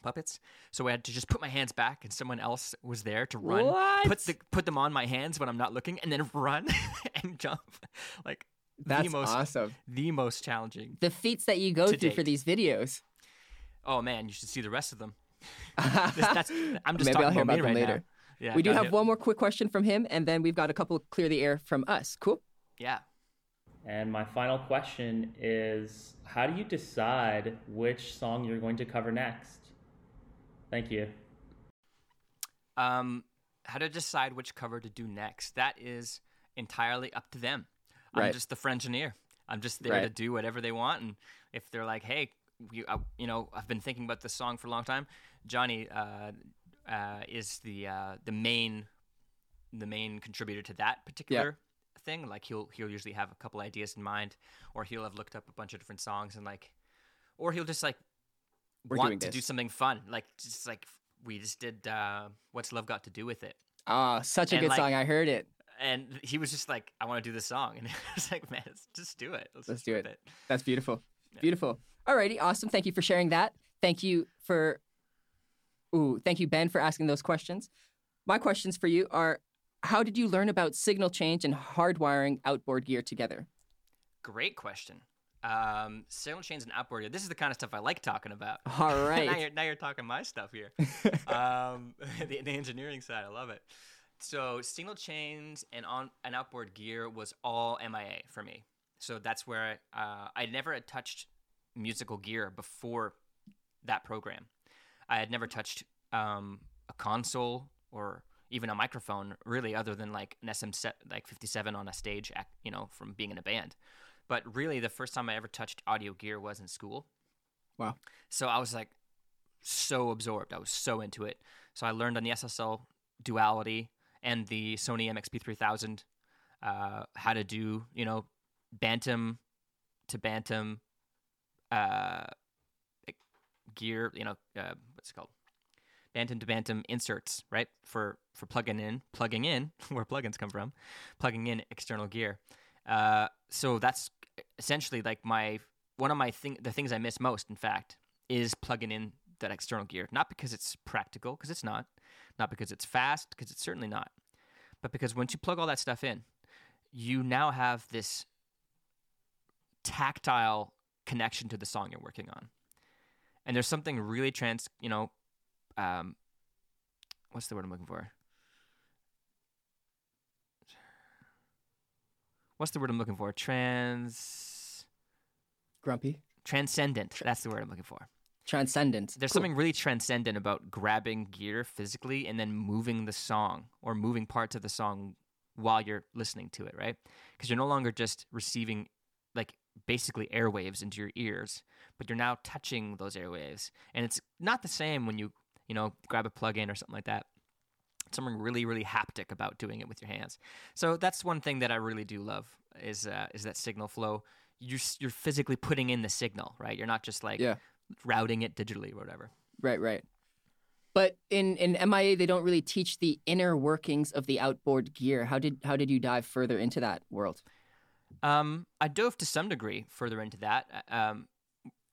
Speaker 2: Puppets. So I had to just put my hands back, and someone else was there to run,
Speaker 1: What?
Speaker 2: put the put them on my hands when I'm not looking, and then [laughs] run [laughs] and jump. Like
Speaker 1: That's
Speaker 2: the most
Speaker 1: awesome.
Speaker 2: the most challenging.
Speaker 1: The feats that you go
Speaker 2: To
Speaker 1: through for these videos.
Speaker 2: Oh man, you should see the rest of them. [laughs] This- that's, I'm just
Speaker 1: Maybe I'll hear
Speaker 2: about
Speaker 1: about them
Speaker 2: right
Speaker 1: later.
Speaker 2: now. Yeah,
Speaker 1: we do have
Speaker 2: ahead.
Speaker 1: one more quick question from him, and then we've got a couple clear the air from us. Cool.
Speaker 2: Yeah.
Speaker 3: And my final question is how do you decide which song you're going to cover next? Thank you.
Speaker 2: Um, how to decide which cover to do next? That is entirely up to them.
Speaker 1: Right.
Speaker 2: I'm just the engineer. I'm just there to do whatever they want, and if they're like, "Hey, you, uh, you know, I've been thinking about this song for a long time," Gianni uh, uh, is the uh, the main the main contributor to that particular thing. Like he'll he'll usually have a couple ideas in mind, or he'll have looked up a bunch of different songs and like, or he'll just like
Speaker 1: We're
Speaker 2: want to do something fun, like just like we just did. Uh, What's love got to do with it?
Speaker 1: Ah, such a
Speaker 2: And,
Speaker 1: good
Speaker 2: like,
Speaker 1: song. I heard it.
Speaker 2: And he was just like, I want to do this song, [laughs] and I was like, man, let's just do it. Let's,
Speaker 1: Let's do
Speaker 2: with
Speaker 1: it. That's beautiful.
Speaker 2: Yeah.
Speaker 1: Beautiful. Alrighty, awesome. Thank you for sharing that. Thank you for Ooh, thank you, Ben, for asking those questions. My questions for you are how did you learn about signal chains and hardwiring outboard gear together?
Speaker 2: Great question. Um, signal chains and outboard. Gear. This is the kind of stuff I like talking about. [laughs]
Speaker 1: All [laughs] right.
Speaker 2: now, you're, now you're talking my stuff here. [laughs] um, the, the engineering side, I love it. So signal chains and on and outboard gear was all MIA for me. So that's where uh, I never had touched musical gear before that program. I had never touched um, a console or even a microphone, really, other than like an SM set, like 57 on a stage, you know, from being in a band. But really, the first time I ever touched audio gear was in school.
Speaker 1: Wow.
Speaker 2: So I was like so absorbed. I was so into it. So I learned on the SSL duality and the Sony MXP3000 uh, how to do, you know, bantam to bantam uh, gear, you know, uh, what's it called? Bantam to bantam inserts, right? For for plugging in, plugging in, [laughs] where plugins come from, plugging in external gear. Uh, so that's essentially like my one of my thing the things I miss most, in fact, is plugging in that external gear. Not because it's practical, because it's not. Not because it's fast, because it's certainly not. But because once you plug all that stuff in, you now have this tactile connection to the song you're working on. And there's something really trans, you know, um, what's the word I'm looking for? What's the word I'm looking for? Trans
Speaker 1: Grumpy.
Speaker 2: transcendent. That's the word I'm looking for.
Speaker 1: Transcendent.
Speaker 2: There's
Speaker 1: Cool.
Speaker 2: something really transcendent about grabbing gear physically and then moving the song or moving parts of the song while you're listening to it, right? Because you're no longer just receiving basically airwaves into your ears, but you're now touching those airwaves. And it's not the same when you, you know, grab a plug-in or something like that. Something really, really haptic about doing it with your hands. So that's one thing that I really do love is uh, is that signal flow. You're you're physically putting in the signal, right? You're not just like
Speaker 1: Yeah.
Speaker 2: routing it digitally or whatever.
Speaker 1: Right, right. But in, in MIA, they don't really teach the inner workings of the outboard gear. How did how did you dive further into that world?
Speaker 2: Um, I dove to some degree further into that. uh, Um,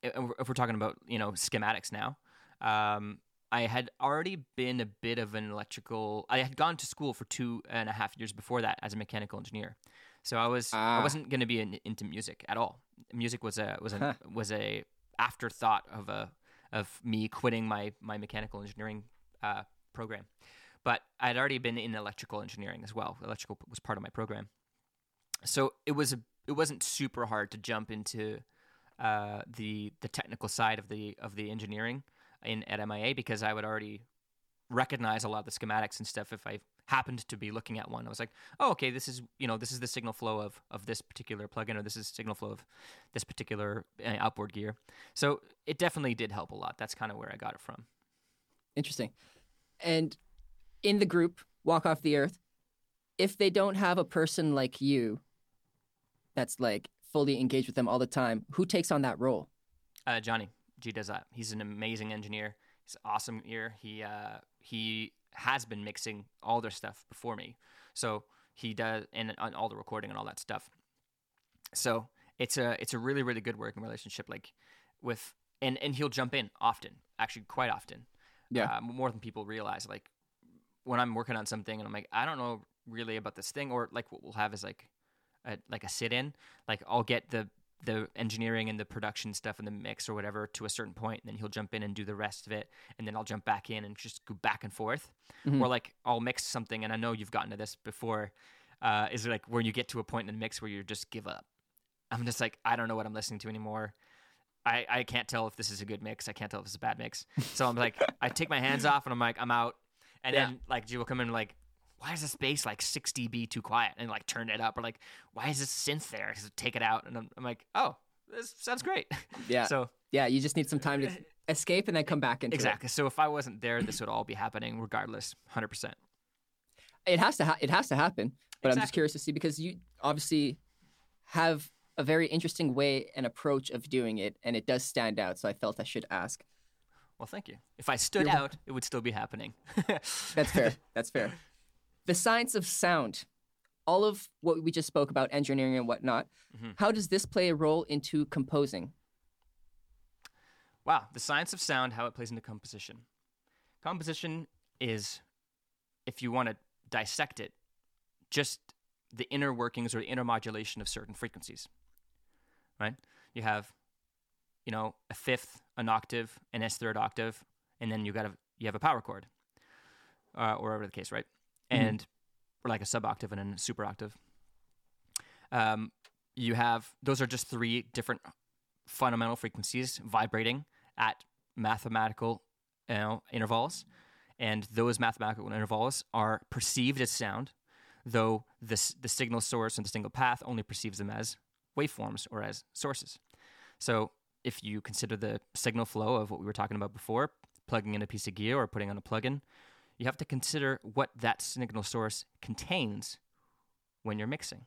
Speaker 2: if we're talking about you know schematics now, um, I had already been a bit of an electrical. I had gone to school for two and a half years before that as a mechanical engineer, so I was
Speaker 1: Ah.
Speaker 2: I wasn't going to be in, into music at all. Music was a was a
Speaker 1: Huh.
Speaker 2: was a afterthought of a of me quitting my my mechanical engineering uh, program. But I'd already been in electrical engineering as well. Electrical was part of my program so it was a, it wasn't super hard to jump into uh, the the technical side of the of the engineering in at MIA because I would already recognize a lot of the schematics and stuff if I happened to be looking at one. I was like, oh, okay, this is you know this is the signal flow of of this particular plugin, or this is signal flow of this particular uh, outboard gear. So it definitely did help a lot. That's kind of where I got it from.
Speaker 1: Interesting. And in the group, Walk Off the Earth, if they don't have a person like you that's like fully engaged with them all the time, who takes on that role?
Speaker 2: Uh, Gianni G does that. He's an amazing engineer. He's awesome ear. He uh, he has been mixing all their stuff before me, so he does and on all the recording and all that stuff. So it's a it's a really really good working relationship. Like with and and he'll jump in often, actually quite often.
Speaker 1: Yeah,
Speaker 2: uh, more than people realize. Like when I'm working on something and I'm like, I don't know really about this thing, or like what we'll have is like a, like a sit in. Like I'll get the the engineering and the production stuff and the mix or whatever to a certain point, and then he'll jump in and do the rest of it, and then I'll jump back in and just go back and forth.
Speaker 1: Mhm.
Speaker 2: Or like I'll mix something, and I know you've gotten to this before. Uh, is it like where you get to a point in the mix where you just give up. I'm just like I don't know what I'm listening to anymore. I, I can't tell if this is a good mix. I can't tell if it's a bad mix. So I'm like, I take my hands off and I'm like, I'm out. And
Speaker 1: Yeah.
Speaker 2: then like G will come in and like, why is this bass like 6 dB too quiet? And like turn it up. Or like, why is this synth there? So take it out. And I'm, I'm like, oh, this sounds great. [laughs]
Speaker 1: yeah,
Speaker 2: so
Speaker 1: yeah. You just need some time to escape and then come back into
Speaker 2: exactly. So if I wasn't there, this would all be happening regardless, 100%.
Speaker 1: it. It has to. Ha- it has to happen. But I'm just curious to see because you obviously have a very interesting way and approach of doing it, and it does stand out. So I felt I should ask.
Speaker 2: Well, thank you. If I stood
Speaker 1: You're
Speaker 2: out, it would still be happening. [laughs]
Speaker 1: That's fair. That's fair. The science of sound, all of what we just spoke about, engineering and whatnot.
Speaker 2: Mhm.
Speaker 1: How does this play a role into composing?
Speaker 2: Wow, the science of sound, how it plays into composition. Composition is, if you want to dissect it, just the inner workings or the inner modulation of certain frequencies. Right? You have, you know, a fifth, an octave, an S third octave, and then you got a you have a power chord, uh, or whatever the case, right?
Speaker 1: Mhm.
Speaker 2: And or like a sub octave and a super octave. Um, you have those are just three different fundamental frequencies vibrating at mathematical you know, intervals, and those mathematical intervals are perceived as sound, though this, the signal source and the signal path only perceives them as waveforms or as sources. So if you consider the signal flow of what we were talking about before, plugging in a piece of gear or putting on a plugin, you have to consider what that signal source contains when you're mixing.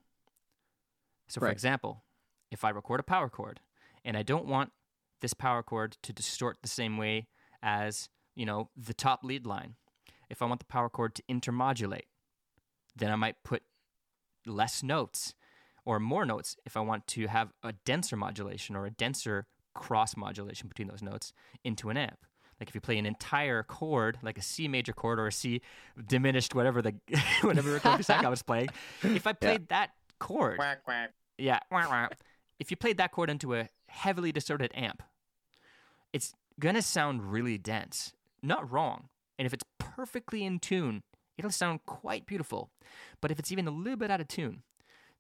Speaker 2: So, for
Speaker 1: Right.
Speaker 2: example, if I record a power chord and I don't want this power chord to distort the same way as, you know, the top lead line, if I want the power chord to intermodulate, then I might put less notes or more notes if I want to have a denser modulation or a denser cross modulation between those notes into an amp. Like if you play an entire chord, like a C major chord or a C diminished, whatever the [laughs] whatever chord I was playing, [laughs] if I played that chord, yeah, wah, wah. if you played that chord into a heavily distorted amp, it's gonna sound really dense. Not wrong. And if it's perfectly in tune, it'll sound quite beautiful. But if it's even a little bit out of tune,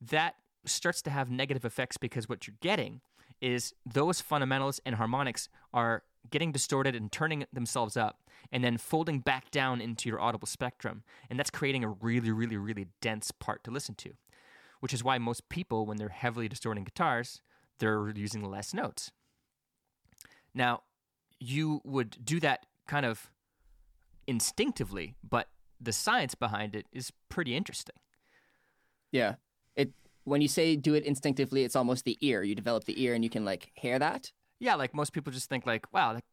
Speaker 2: that starts to have negative effects because what you're getting is those fundamentals and harmonics are getting distorted and turning themselves up and then folding back down into your audible spectrum. And that's creating a really, really, really dense part to listen to, which is why most people, when they're heavily distorting guitars, they're using less notes. Now, you would do that kind of instinctively, but the science behind it is pretty interesting.
Speaker 1: Yeah. It when you say do it instinctively, it's almost the ear. You develop the ear and you can like hear that.
Speaker 2: Yeah, like most people just think like, wow, like,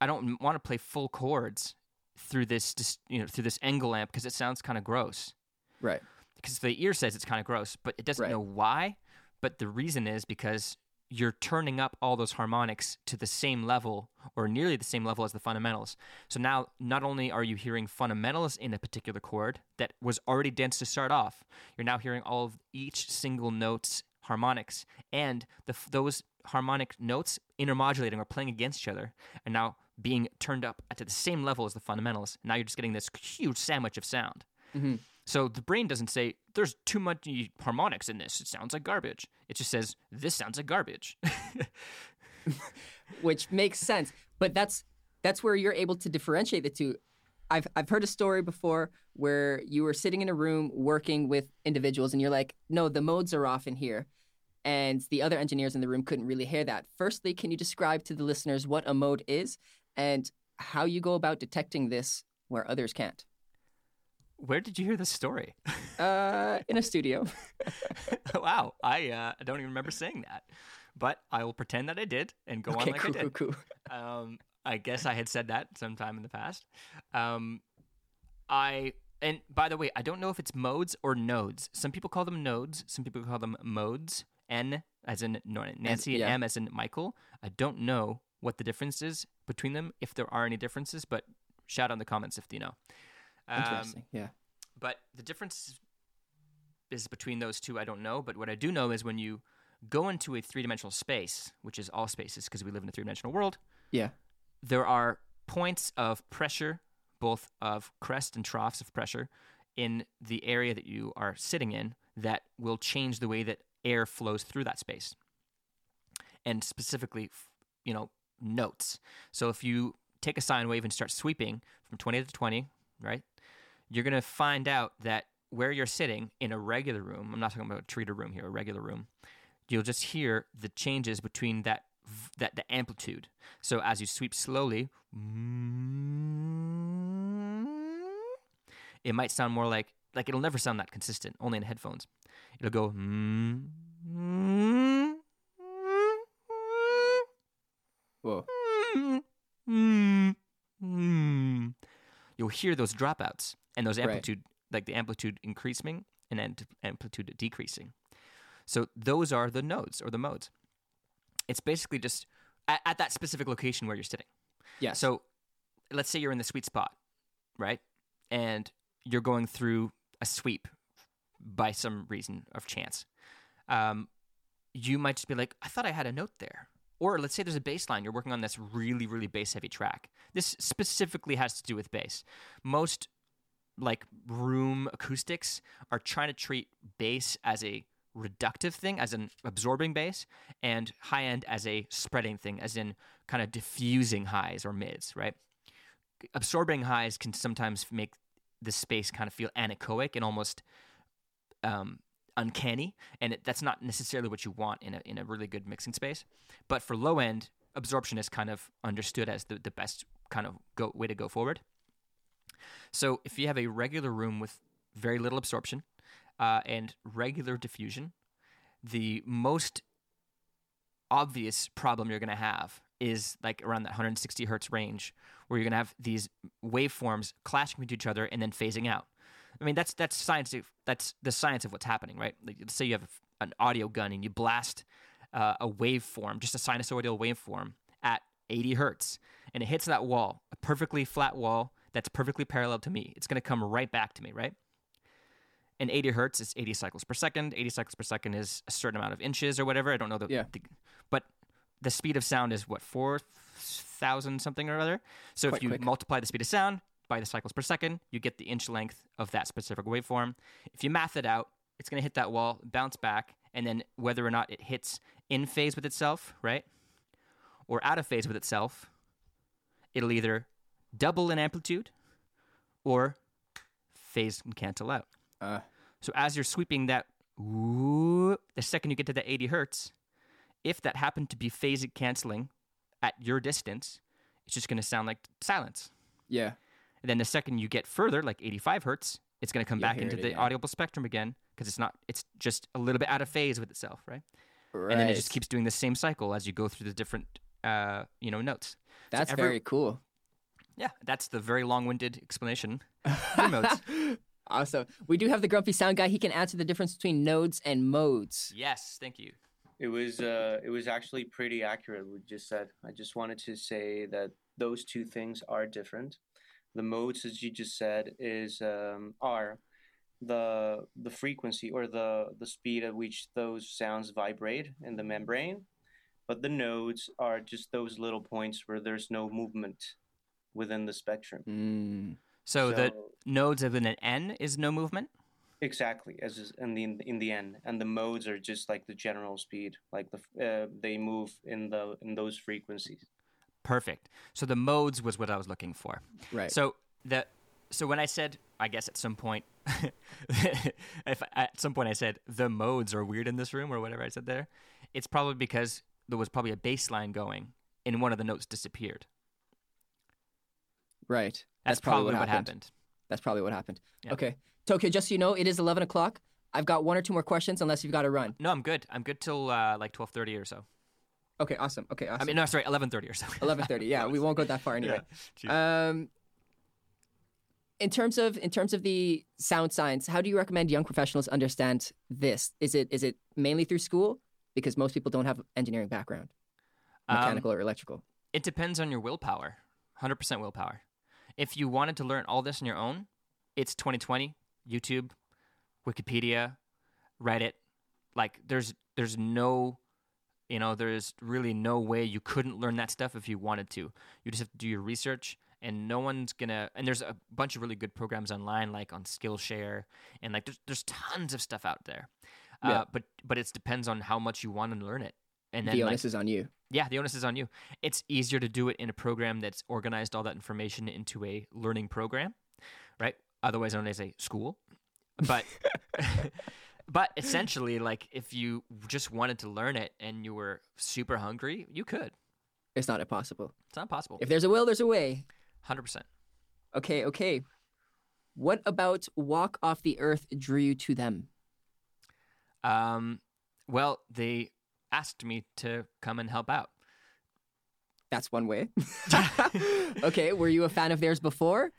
Speaker 2: I don't want to play full chords through this, dis- you know, through this angle amp because it sounds kind of gross.
Speaker 1: Right.
Speaker 2: Because the ear says it's kind of gross, but it doesn't
Speaker 1: Right.
Speaker 2: know why. But the reason is because you're turning up all those harmonics to the same level or nearly the same level as the fundamentals. So now not only are you hearing fundamentals in a particular chord that was already dense to start off, you're now hearing all of each single note's harmonics and the, those harmonic notes intermodulating or playing against each other and now being turned up at the same level as the fundamentals. Now you're just getting this huge sandwich of sound.
Speaker 1: Mhm.
Speaker 2: So the brain doesn't say there's too much harmonics in this. It sounds like garbage. It just says this sounds like garbage. [laughs]
Speaker 1: Which makes sense. But that's that's where you're able to differentiate the two. I've I've heard a story before where you were sitting in a room working with individuals, and you're like, "No, the modes are off in here," and the other engineers in the room couldn't really hear that. Firstly, can you describe to the listeners what a mode is and how you go about detecting this where others can't?
Speaker 2: Where did you hear this story? [laughs]
Speaker 1: Uh, in a studio. [laughs]
Speaker 2: wow, I uh, don't even remember saying that, but I will pretend that I did and go
Speaker 1: okay,
Speaker 2: on like
Speaker 1: cool,
Speaker 2: I did.
Speaker 1: cool, cool. [laughs]
Speaker 2: Um, I guess I had said that sometime in the past. Um, I and by the way, I don't know if it's modes or nodes. Some people call them nodes. Some people call them modes. N as in Nancy, and
Speaker 1: yeah.
Speaker 2: M as in Michael. I don't know what the difference is between them, if there are any differences. But shout out in the comments if you know. Um,
Speaker 1: Interesting. Yeah.
Speaker 2: but the difference is between those two, I don't know. But what I do know is when you go into a three dimensional space, which is all spaces because we live in a three dimensional world,
Speaker 1: Yeah.
Speaker 2: there are points of pressure, both of crest and troughs of pressure, in the area that you are sitting in that will change the way that air flows through that space. And specifically, you know, notes. So if you take a sine wave and start sweeping from 20 to 20, right? You're going to find out that where you're sitting in a regular room, I'm not talking about a treater room here, a regular room, you'll just hear the changes between that that the amplitude. So as you sweep slowly, it might sound more like like it'll never sound that consistent, only in headphones. It'll go
Speaker 1: Whoa.
Speaker 2: You'll hear those dropouts and those
Speaker 1: Right.
Speaker 2: amplitude, like the amplitude increasing and then amplitude decreasing. So those are the nodes or the modes. It's basically just at, at that specific location where you're sitting.
Speaker 1: Yeah.
Speaker 2: So let's say you're in the sweet spot, right? And you're going through a sweep by some reason of chance. Um, you might just be like, I thought I had a note there. Or let's say there's a bass line, you're working on this really, really bass heavy track. This specifically has to do with bass. Most like room acoustics are trying to treat bass as a reductive thing, as an absorbing bass, and high end as a spreading thing, as in kind of diffusing highs or mids, right? Absorbing highs can sometimes make the space kind of feel anechoic and almost um, uncanny, and it, that's not necessarily what you want in a in a really good mixing space. But for low end, absorption is kind of understood as the, the best kind of go, way to go forward. So if you have a regular room with very little absorption uh, and regular diffusion, the most obvious problem you're going to have is like around that 160 hertz range, where you're going to have these waveforms clashing with each other and then phasing out. I mean, that's that's science. That's the science of what's happening, right? Like, let's say you have an audio gun and you blast uh, a waveform, just a sinusoidal waveform, at 80 hertz, and it hits that wall, a perfectly flat wall that's perfectly parallel to me. It's going to come right back to me, right? And 80 hertz is 80 cycles per second. 80 cycles per second is a certain amount of inches or whatever. I don't know the,
Speaker 1: Yeah.
Speaker 2: the but the speed of sound is what four thousand something or other. So
Speaker 1: Quite
Speaker 2: if you
Speaker 1: quick.
Speaker 2: multiply the speed of sound by the cycles per second, you get the inch length of that specific waveform. If you math it out, it's going to hit that wall, bounce back, and then whether or not it hits in phase with itself, right, or out of phase with itself, it'll either double in amplitude or phase and cancel out.
Speaker 1: Uh,
Speaker 2: So as you're sweeping that, the second you get to the 80 hertz, if that happened to be phase canceling at your distance, it's just going to sound like silence.
Speaker 1: yeah.
Speaker 2: And then the second you get further, like 85 hertz, it's going to come
Speaker 1: You'll
Speaker 2: back into the
Speaker 1: again.
Speaker 2: audible spectrum again because it's not. It's just a little bit out of phase with itself, right?
Speaker 1: Right.
Speaker 2: And then it just keeps doing the same cycle as you go through the different, uh, you know, notes.
Speaker 1: That's
Speaker 2: ever-
Speaker 1: very cool.
Speaker 2: Yeah, that's the very long-winded explanation. [laughs] notes.
Speaker 1: Awesome. We do have the grumpy sound guy. He can answer the difference between nodes and modes.
Speaker 2: yes, thank you.
Speaker 4: It was uh, it was actually pretty accurate. What you just said. I just wanted to say that those two things are different. The modes, as you just said, is um, are the the frequency or the the speed at which those sounds vibrate in the membrane, but the nodes are just those little points where there's no movement within the spectrum.
Speaker 1: Mm.
Speaker 2: So, the nodes of an N is no movement.
Speaker 4: Exactly, as is in the in the end, and the modes are just like the general speed, like the uh, they move in the in those frequencies.
Speaker 2: Perfect. So the modes was what I was looking for.
Speaker 1: Right.
Speaker 2: So the So when I said, I guess at some point, [laughs] if at some point I said the modes are weird in this room or whatever I said there, it's probably because there was probably a bass line going and one of the notes disappeared.
Speaker 1: Right.
Speaker 2: That's, probably, what happened.
Speaker 1: That's probably what happened.
Speaker 2: Yeah.
Speaker 1: Okay. Tokyo, just so you know, it is 11 o'clock. I've got one or two more questions unless you've got to run.
Speaker 2: No, I'm good. I'm good till uh, like 12:30 or so.
Speaker 1: Okay, awesome. Okay, awesome.
Speaker 2: I mean, no, sorry, 11:30 or so. [laughs]
Speaker 1: 11:30. Yeah, we won't go that far anyway. [laughs]
Speaker 2: Jeez.
Speaker 1: Um, in terms of in terms of the sound science, how do you recommend young professionals understand this? Is it is it mainly through school because most people don't have engineering background,
Speaker 2: Um,
Speaker 1: mechanical or electrical?
Speaker 2: It depends on your willpower. 100% willpower. If you wanted to learn all this on your own, it's 2020, YouTube, Wikipedia, Reddit. Like there's there's no you know, there's really no way you couldn't learn that stuff if you wanted to. You just have to do your research and no one's gonna and there's a bunch of really good programs online like on Skillshare and like there's there's tons of stuff out there.
Speaker 1: Yeah.
Speaker 2: Uh, but but it depends on how much you want to learn it. And then
Speaker 1: the
Speaker 2: like,
Speaker 1: onus is on you.
Speaker 2: yeah, the onus is on you. It's easier to do it in a program that's organized all that information into a learning program, right? Otherwise known as a school. But [laughs] but essentially, like if you just wanted to learn it and you were super hungry, you could.
Speaker 1: It's not impossible.
Speaker 2: It's not possible.
Speaker 1: If there's a will, there's a way.
Speaker 2: Hundred percent.
Speaker 1: Okay, okay. What about Walk Off the Earth drew you to them?
Speaker 2: Um, well, they asked me to come and help out.
Speaker 1: That's one way. [laughs] [laughs] okay, were you a fan of theirs before?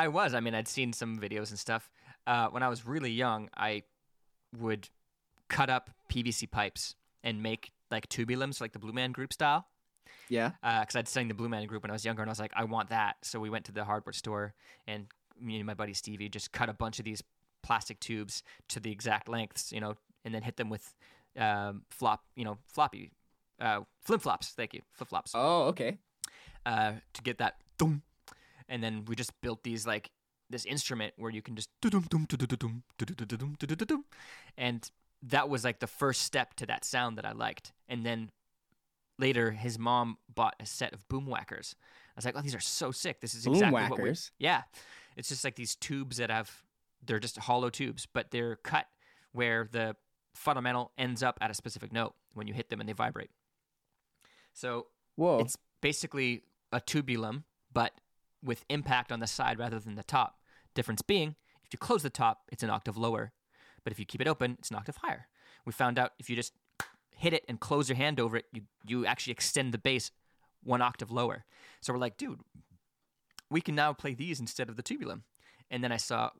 Speaker 2: I was. I mean, I'd seen some videos and stuff. Uh, when I was really young, I would cut up PVC pipes and make like tubulums, like the Blue Man Group style.
Speaker 1: Yeah.
Speaker 2: Because I'd sang the Blue Man Group when I was younger, and I was like, I want that. So we went to the hardware store, and me and my buddy Stevie just cut a bunch of these plastic tubes to the exact lengths, you know, and then hit them with um, flop, you know, floppy, uh, flip flops. Thank you, flip flops
Speaker 1: Oh, okay.
Speaker 2: uh, to get that. And then we just built these like this instrument where you can just and that was like the first step to that sound that I liked. And then later, his mom bought a set of Boomwhackers. I was like, "Oh, these are so sick! This is
Speaker 1: Boom
Speaker 2: exactly what we." Yeah, it's just like these tubes that have they're just hollow tubes, but they're cut where the fundamental ends up at a specific note when you hit them and they vibrate. So
Speaker 1: Whoa.
Speaker 2: it's basically a tubulum, but with impact on the side rather than the top. Difference being, if you close the top, it's an octave lower, but if you keep it open, it's an octave higher. We found out if you just hit it and close your hand over it, you you actually extend the bass one octave lower. So we're like, dude, we can now play these instead of the tubulum. And then I saw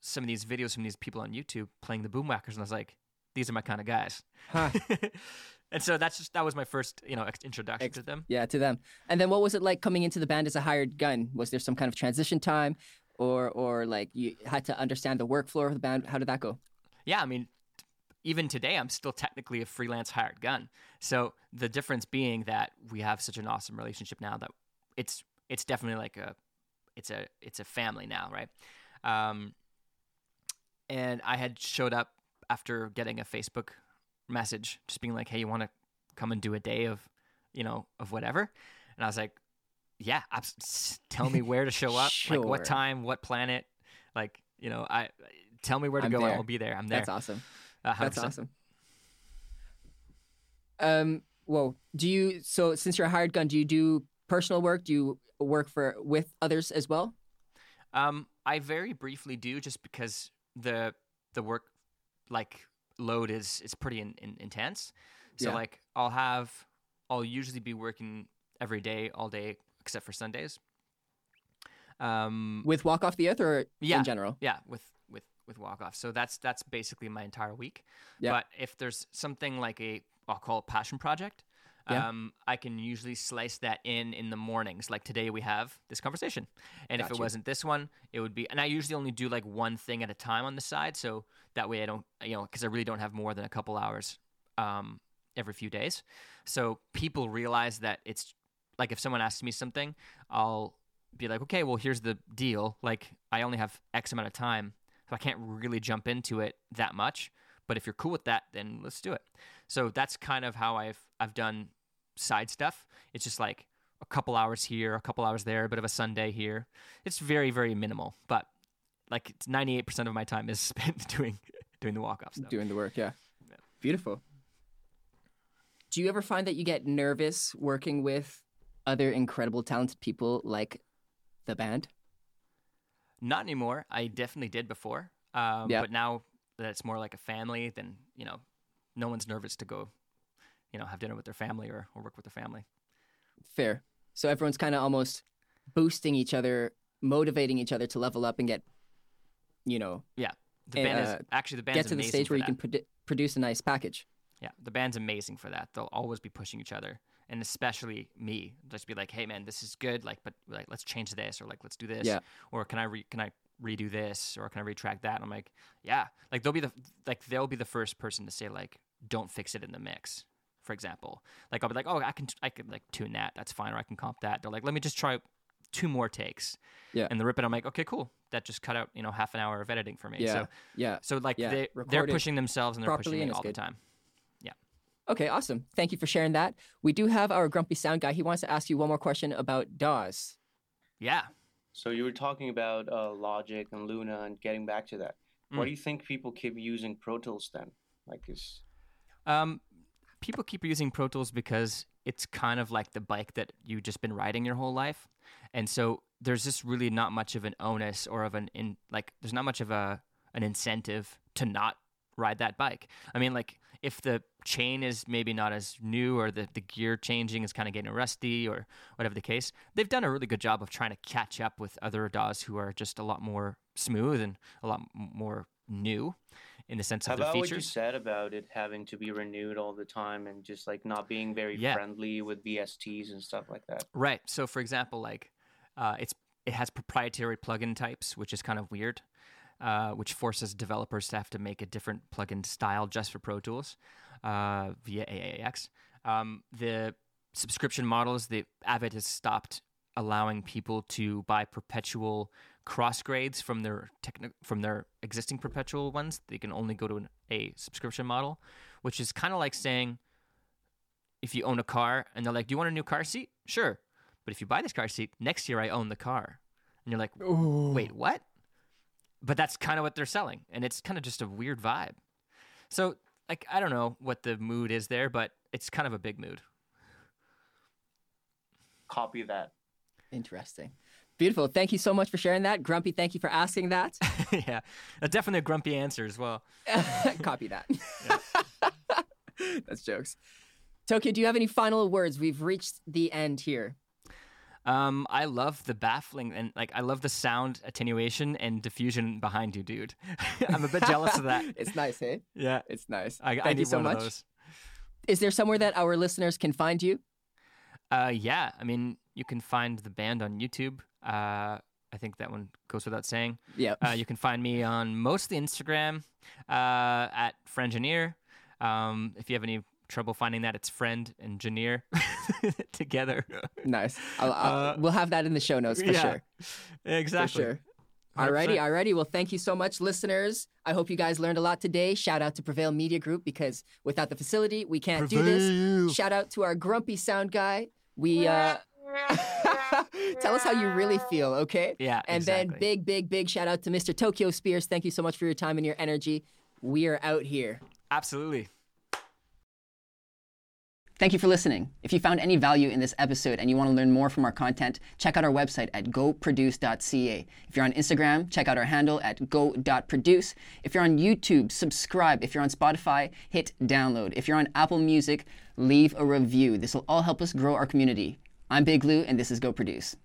Speaker 2: some of these videos from these people on YouTube playing the boomwhackers, and I was like, these are my kind of guys.
Speaker 1: Huh. [laughs]
Speaker 2: and so that's just that was my first you know introduction
Speaker 1: Ex-
Speaker 2: to them.
Speaker 1: Yeah, to them. And then what was it like coming into the band as a hired gun? Was there some kind of transition time or or like you had to understand the workflow of the band? How did that go?
Speaker 2: Yeah, I mean, even today, I'm still technically a freelance hired gun. So the difference being that we have such an awesome relationship now that it's it's definitely like a it's a it's a family now, right? Um, and I had showed up after getting a Facebook message, just being like, "Hey, you want to come and do a day of, you know, of whatever?" And I was like, "Yeah, abs- tell me where to show up, [laughs] like what time, what planet, like you know, I tell me where to
Speaker 1: I'm
Speaker 2: go, and
Speaker 1: there.
Speaker 2: I'll be there. I'm there.
Speaker 1: That's awesome.
Speaker 2: Uh,
Speaker 1: That's
Speaker 2: 100%.
Speaker 1: awesome. Um, well, do you so since you're a hired gun, do you do personal work? Do you work for with others as well?
Speaker 2: Um, I very briefly do, just because the the work like load is is pretty in, in, intense. So
Speaker 1: Yeah.
Speaker 2: like I'll have I'll usually be working every day, all day, except for Sundays. Um,
Speaker 1: With Walk Off the Earth or
Speaker 2: Yeah.
Speaker 1: in general?
Speaker 2: yeah, with with with walk off. So that's that's basically my entire week.
Speaker 1: Yeah.
Speaker 2: But if there's something like a I'll call it passion project,
Speaker 1: Yeah.
Speaker 2: um, I can usually slice that in in the mornings. Like today we have this conversation, and if it
Speaker 1: you.
Speaker 2: wasn't this one, it would be. And I usually only do like one thing at a time on the side, so that way I don't, you know, because I really don't have more than a couple hours um, every few days. So people realize that it's like if someone asks me something, I'll be like, okay, well, here's the deal. Like, I only have X amount of time, so I can't really jump into it that much. But if you're cool with that, then let's do it. So that's kind of how I've I've done side stuff. It's just like a couple hours here, a couple hours there, a bit of a Sunday here. It's very very minimal, but like it's 98% of my time is [laughs] spent doing doing the walk off stuff.
Speaker 1: Doing the work, yeah. Beautiful. Do you ever find that you get nervous working with other incredible talented people like the band?
Speaker 2: Not anymore. I definitely did before. Um,
Speaker 1: Yeah.
Speaker 2: But now that it's more like a family, then you know, no one's nervous to go, you know, have dinner with their family or, or work with their family.
Speaker 1: Fair. So everyone's kind of almost boosting each other, motivating each other to level up and get, you know,
Speaker 2: Yeah, the
Speaker 1: And,
Speaker 2: band
Speaker 1: uh,
Speaker 2: is actually the band's
Speaker 1: get to the stage where you
Speaker 2: that.
Speaker 1: can produ- produce a nice package.
Speaker 2: Yeah, the band's amazing for that. They'll always be pushing each other, and especially me. Just be like, "Hey, man, this is good. Like, but like, let's change this, or like, let's do this,
Speaker 1: Yeah.
Speaker 2: or can I re- can I redo this, or can I retract that?" And I'm like, "Yeah." Like they'll be the like they'll be the first person to say like, "Don't fix it in the mix." For example, like I'll be like, "Oh, I can I can like tune that. That's fine, or I can comp that." They're like, "Let me just try two more takes."
Speaker 1: Yeah.
Speaker 2: And the rip it, I'm like, "Okay, cool. That just cut out you know half an hour of editing for me."
Speaker 1: Yeah.
Speaker 2: So
Speaker 1: yeah.
Speaker 2: so like
Speaker 1: Yeah,
Speaker 2: they they're pushing themselves and they're
Speaker 1: properly
Speaker 2: pushing me
Speaker 1: it's
Speaker 2: all the
Speaker 1: good.
Speaker 2: time.
Speaker 1: Okay, awesome. Thank you for sharing that. We do have our grumpy sound guy. He wants to ask you one more question about DAWs.
Speaker 2: Yeah.
Speaker 4: So you were talking about uh, Logic and Luna and getting back to that. Why
Speaker 2: Mm.
Speaker 4: do you think people keep using Pro Tools then? Like, is
Speaker 2: Um, people keep using Pro Tools because it's kind of like the bike that you've just been riding your whole life, and so there's just really not much of an onus or of an in like there's not much of a an incentive to not ride that bike. I mean, like if the chain is maybe not as new or the, the gear changing is kind of getting rusty or whatever the case, they've done a really good job of trying to catch up with other DAWs who are just a lot more smooth and a lot more new in the sense
Speaker 4: how
Speaker 2: of their
Speaker 4: about what you said about it having to be renewed all the time and just like not being very
Speaker 2: Yeah.
Speaker 4: friendly with VSTs and stuff like that?
Speaker 2: Right. So, for example, like uh, it's it has proprietary plugin types, which is kind of weird, uh, which forces developers to have to make a different plugin style just for Pro Tools uh, via AAX. Um, the subscription models, the Avid has stopped allowing people to buy perpetual cross grades from their techni- from their existing perpetual ones. They can only go to an, a subscription model, which is kind of like saying if you own a car and they're like, "Do you want a new car seat?" Sure. But if you buy this car seat, next year I own the car. And you're like, wait, what? But that's kind of what they're selling. And it's kind of just a weird vibe. So, like, I don't know what the mood is there, but it's kind of a big mood.
Speaker 4: Copy that.
Speaker 1: Interesting. Beautiful. Thank you so much for sharing that. Grumpy, thank you for asking that. [laughs]
Speaker 2: yeah. Definitely a grumpy answer as well. [laughs]
Speaker 1: Copy that. [laughs] That's jokes. Tokyo, do you have any final words? We've reached the end here.
Speaker 2: Um, I love the baffling and like I love the sound attenuation and diffusion behind you, dude. I'm a bit jealous of that.
Speaker 1: It's nice, hey?
Speaker 2: Yeah.
Speaker 1: It's nice.
Speaker 2: I,
Speaker 1: Thank
Speaker 2: I
Speaker 1: you so much. Is there somewhere that our listeners can find you?
Speaker 2: Uh, yeah, I mean, you can find the band on YouTube. Uh, I think that one goes without saying.
Speaker 1: Yeah.
Speaker 2: Uh, you can find me on mostly Instagram uh, at Friengineer. Um, if you have any trouble finding that, it's Friend Engineer [laughs] together.
Speaker 1: nice. [laughs] I'll, I'll,
Speaker 2: Uh,
Speaker 1: we'll have that in the show notes for
Speaker 2: yeah,
Speaker 1: sure. [laughs]
Speaker 2: Exactly.
Speaker 1: For sure. Alrighty,
Speaker 2: 100%.
Speaker 1: alrighty. Well, thank you so much, listeners. I hope you guys learned a lot today. Shout out to Prevail Media Group because without the facility, we can't do this. Shout out to our grumpy sound guy. We uh [laughs] tell us how you really feel, okay?
Speaker 2: Yeah,
Speaker 1: And
Speaker 2: exactly.
Speaker 1: then big, big, big shout out to Mr. Tokyo Spears. Thank you so much for your time and your energy. We are out here.
Speaker 2: Absolutely.
Speaker 1: Thank you for listening. If you found any value in this episode and you want to learn more from our content, check out our website at goproduce.ca. If you're on Instagram, check out our handle at go.produce. If you're on YouTube, subscribe. If you're on Spotify, hit download. If you're on Apple Music, leave a review. This will all help us grow our community. I'm Big Lou, and this is Go Produce.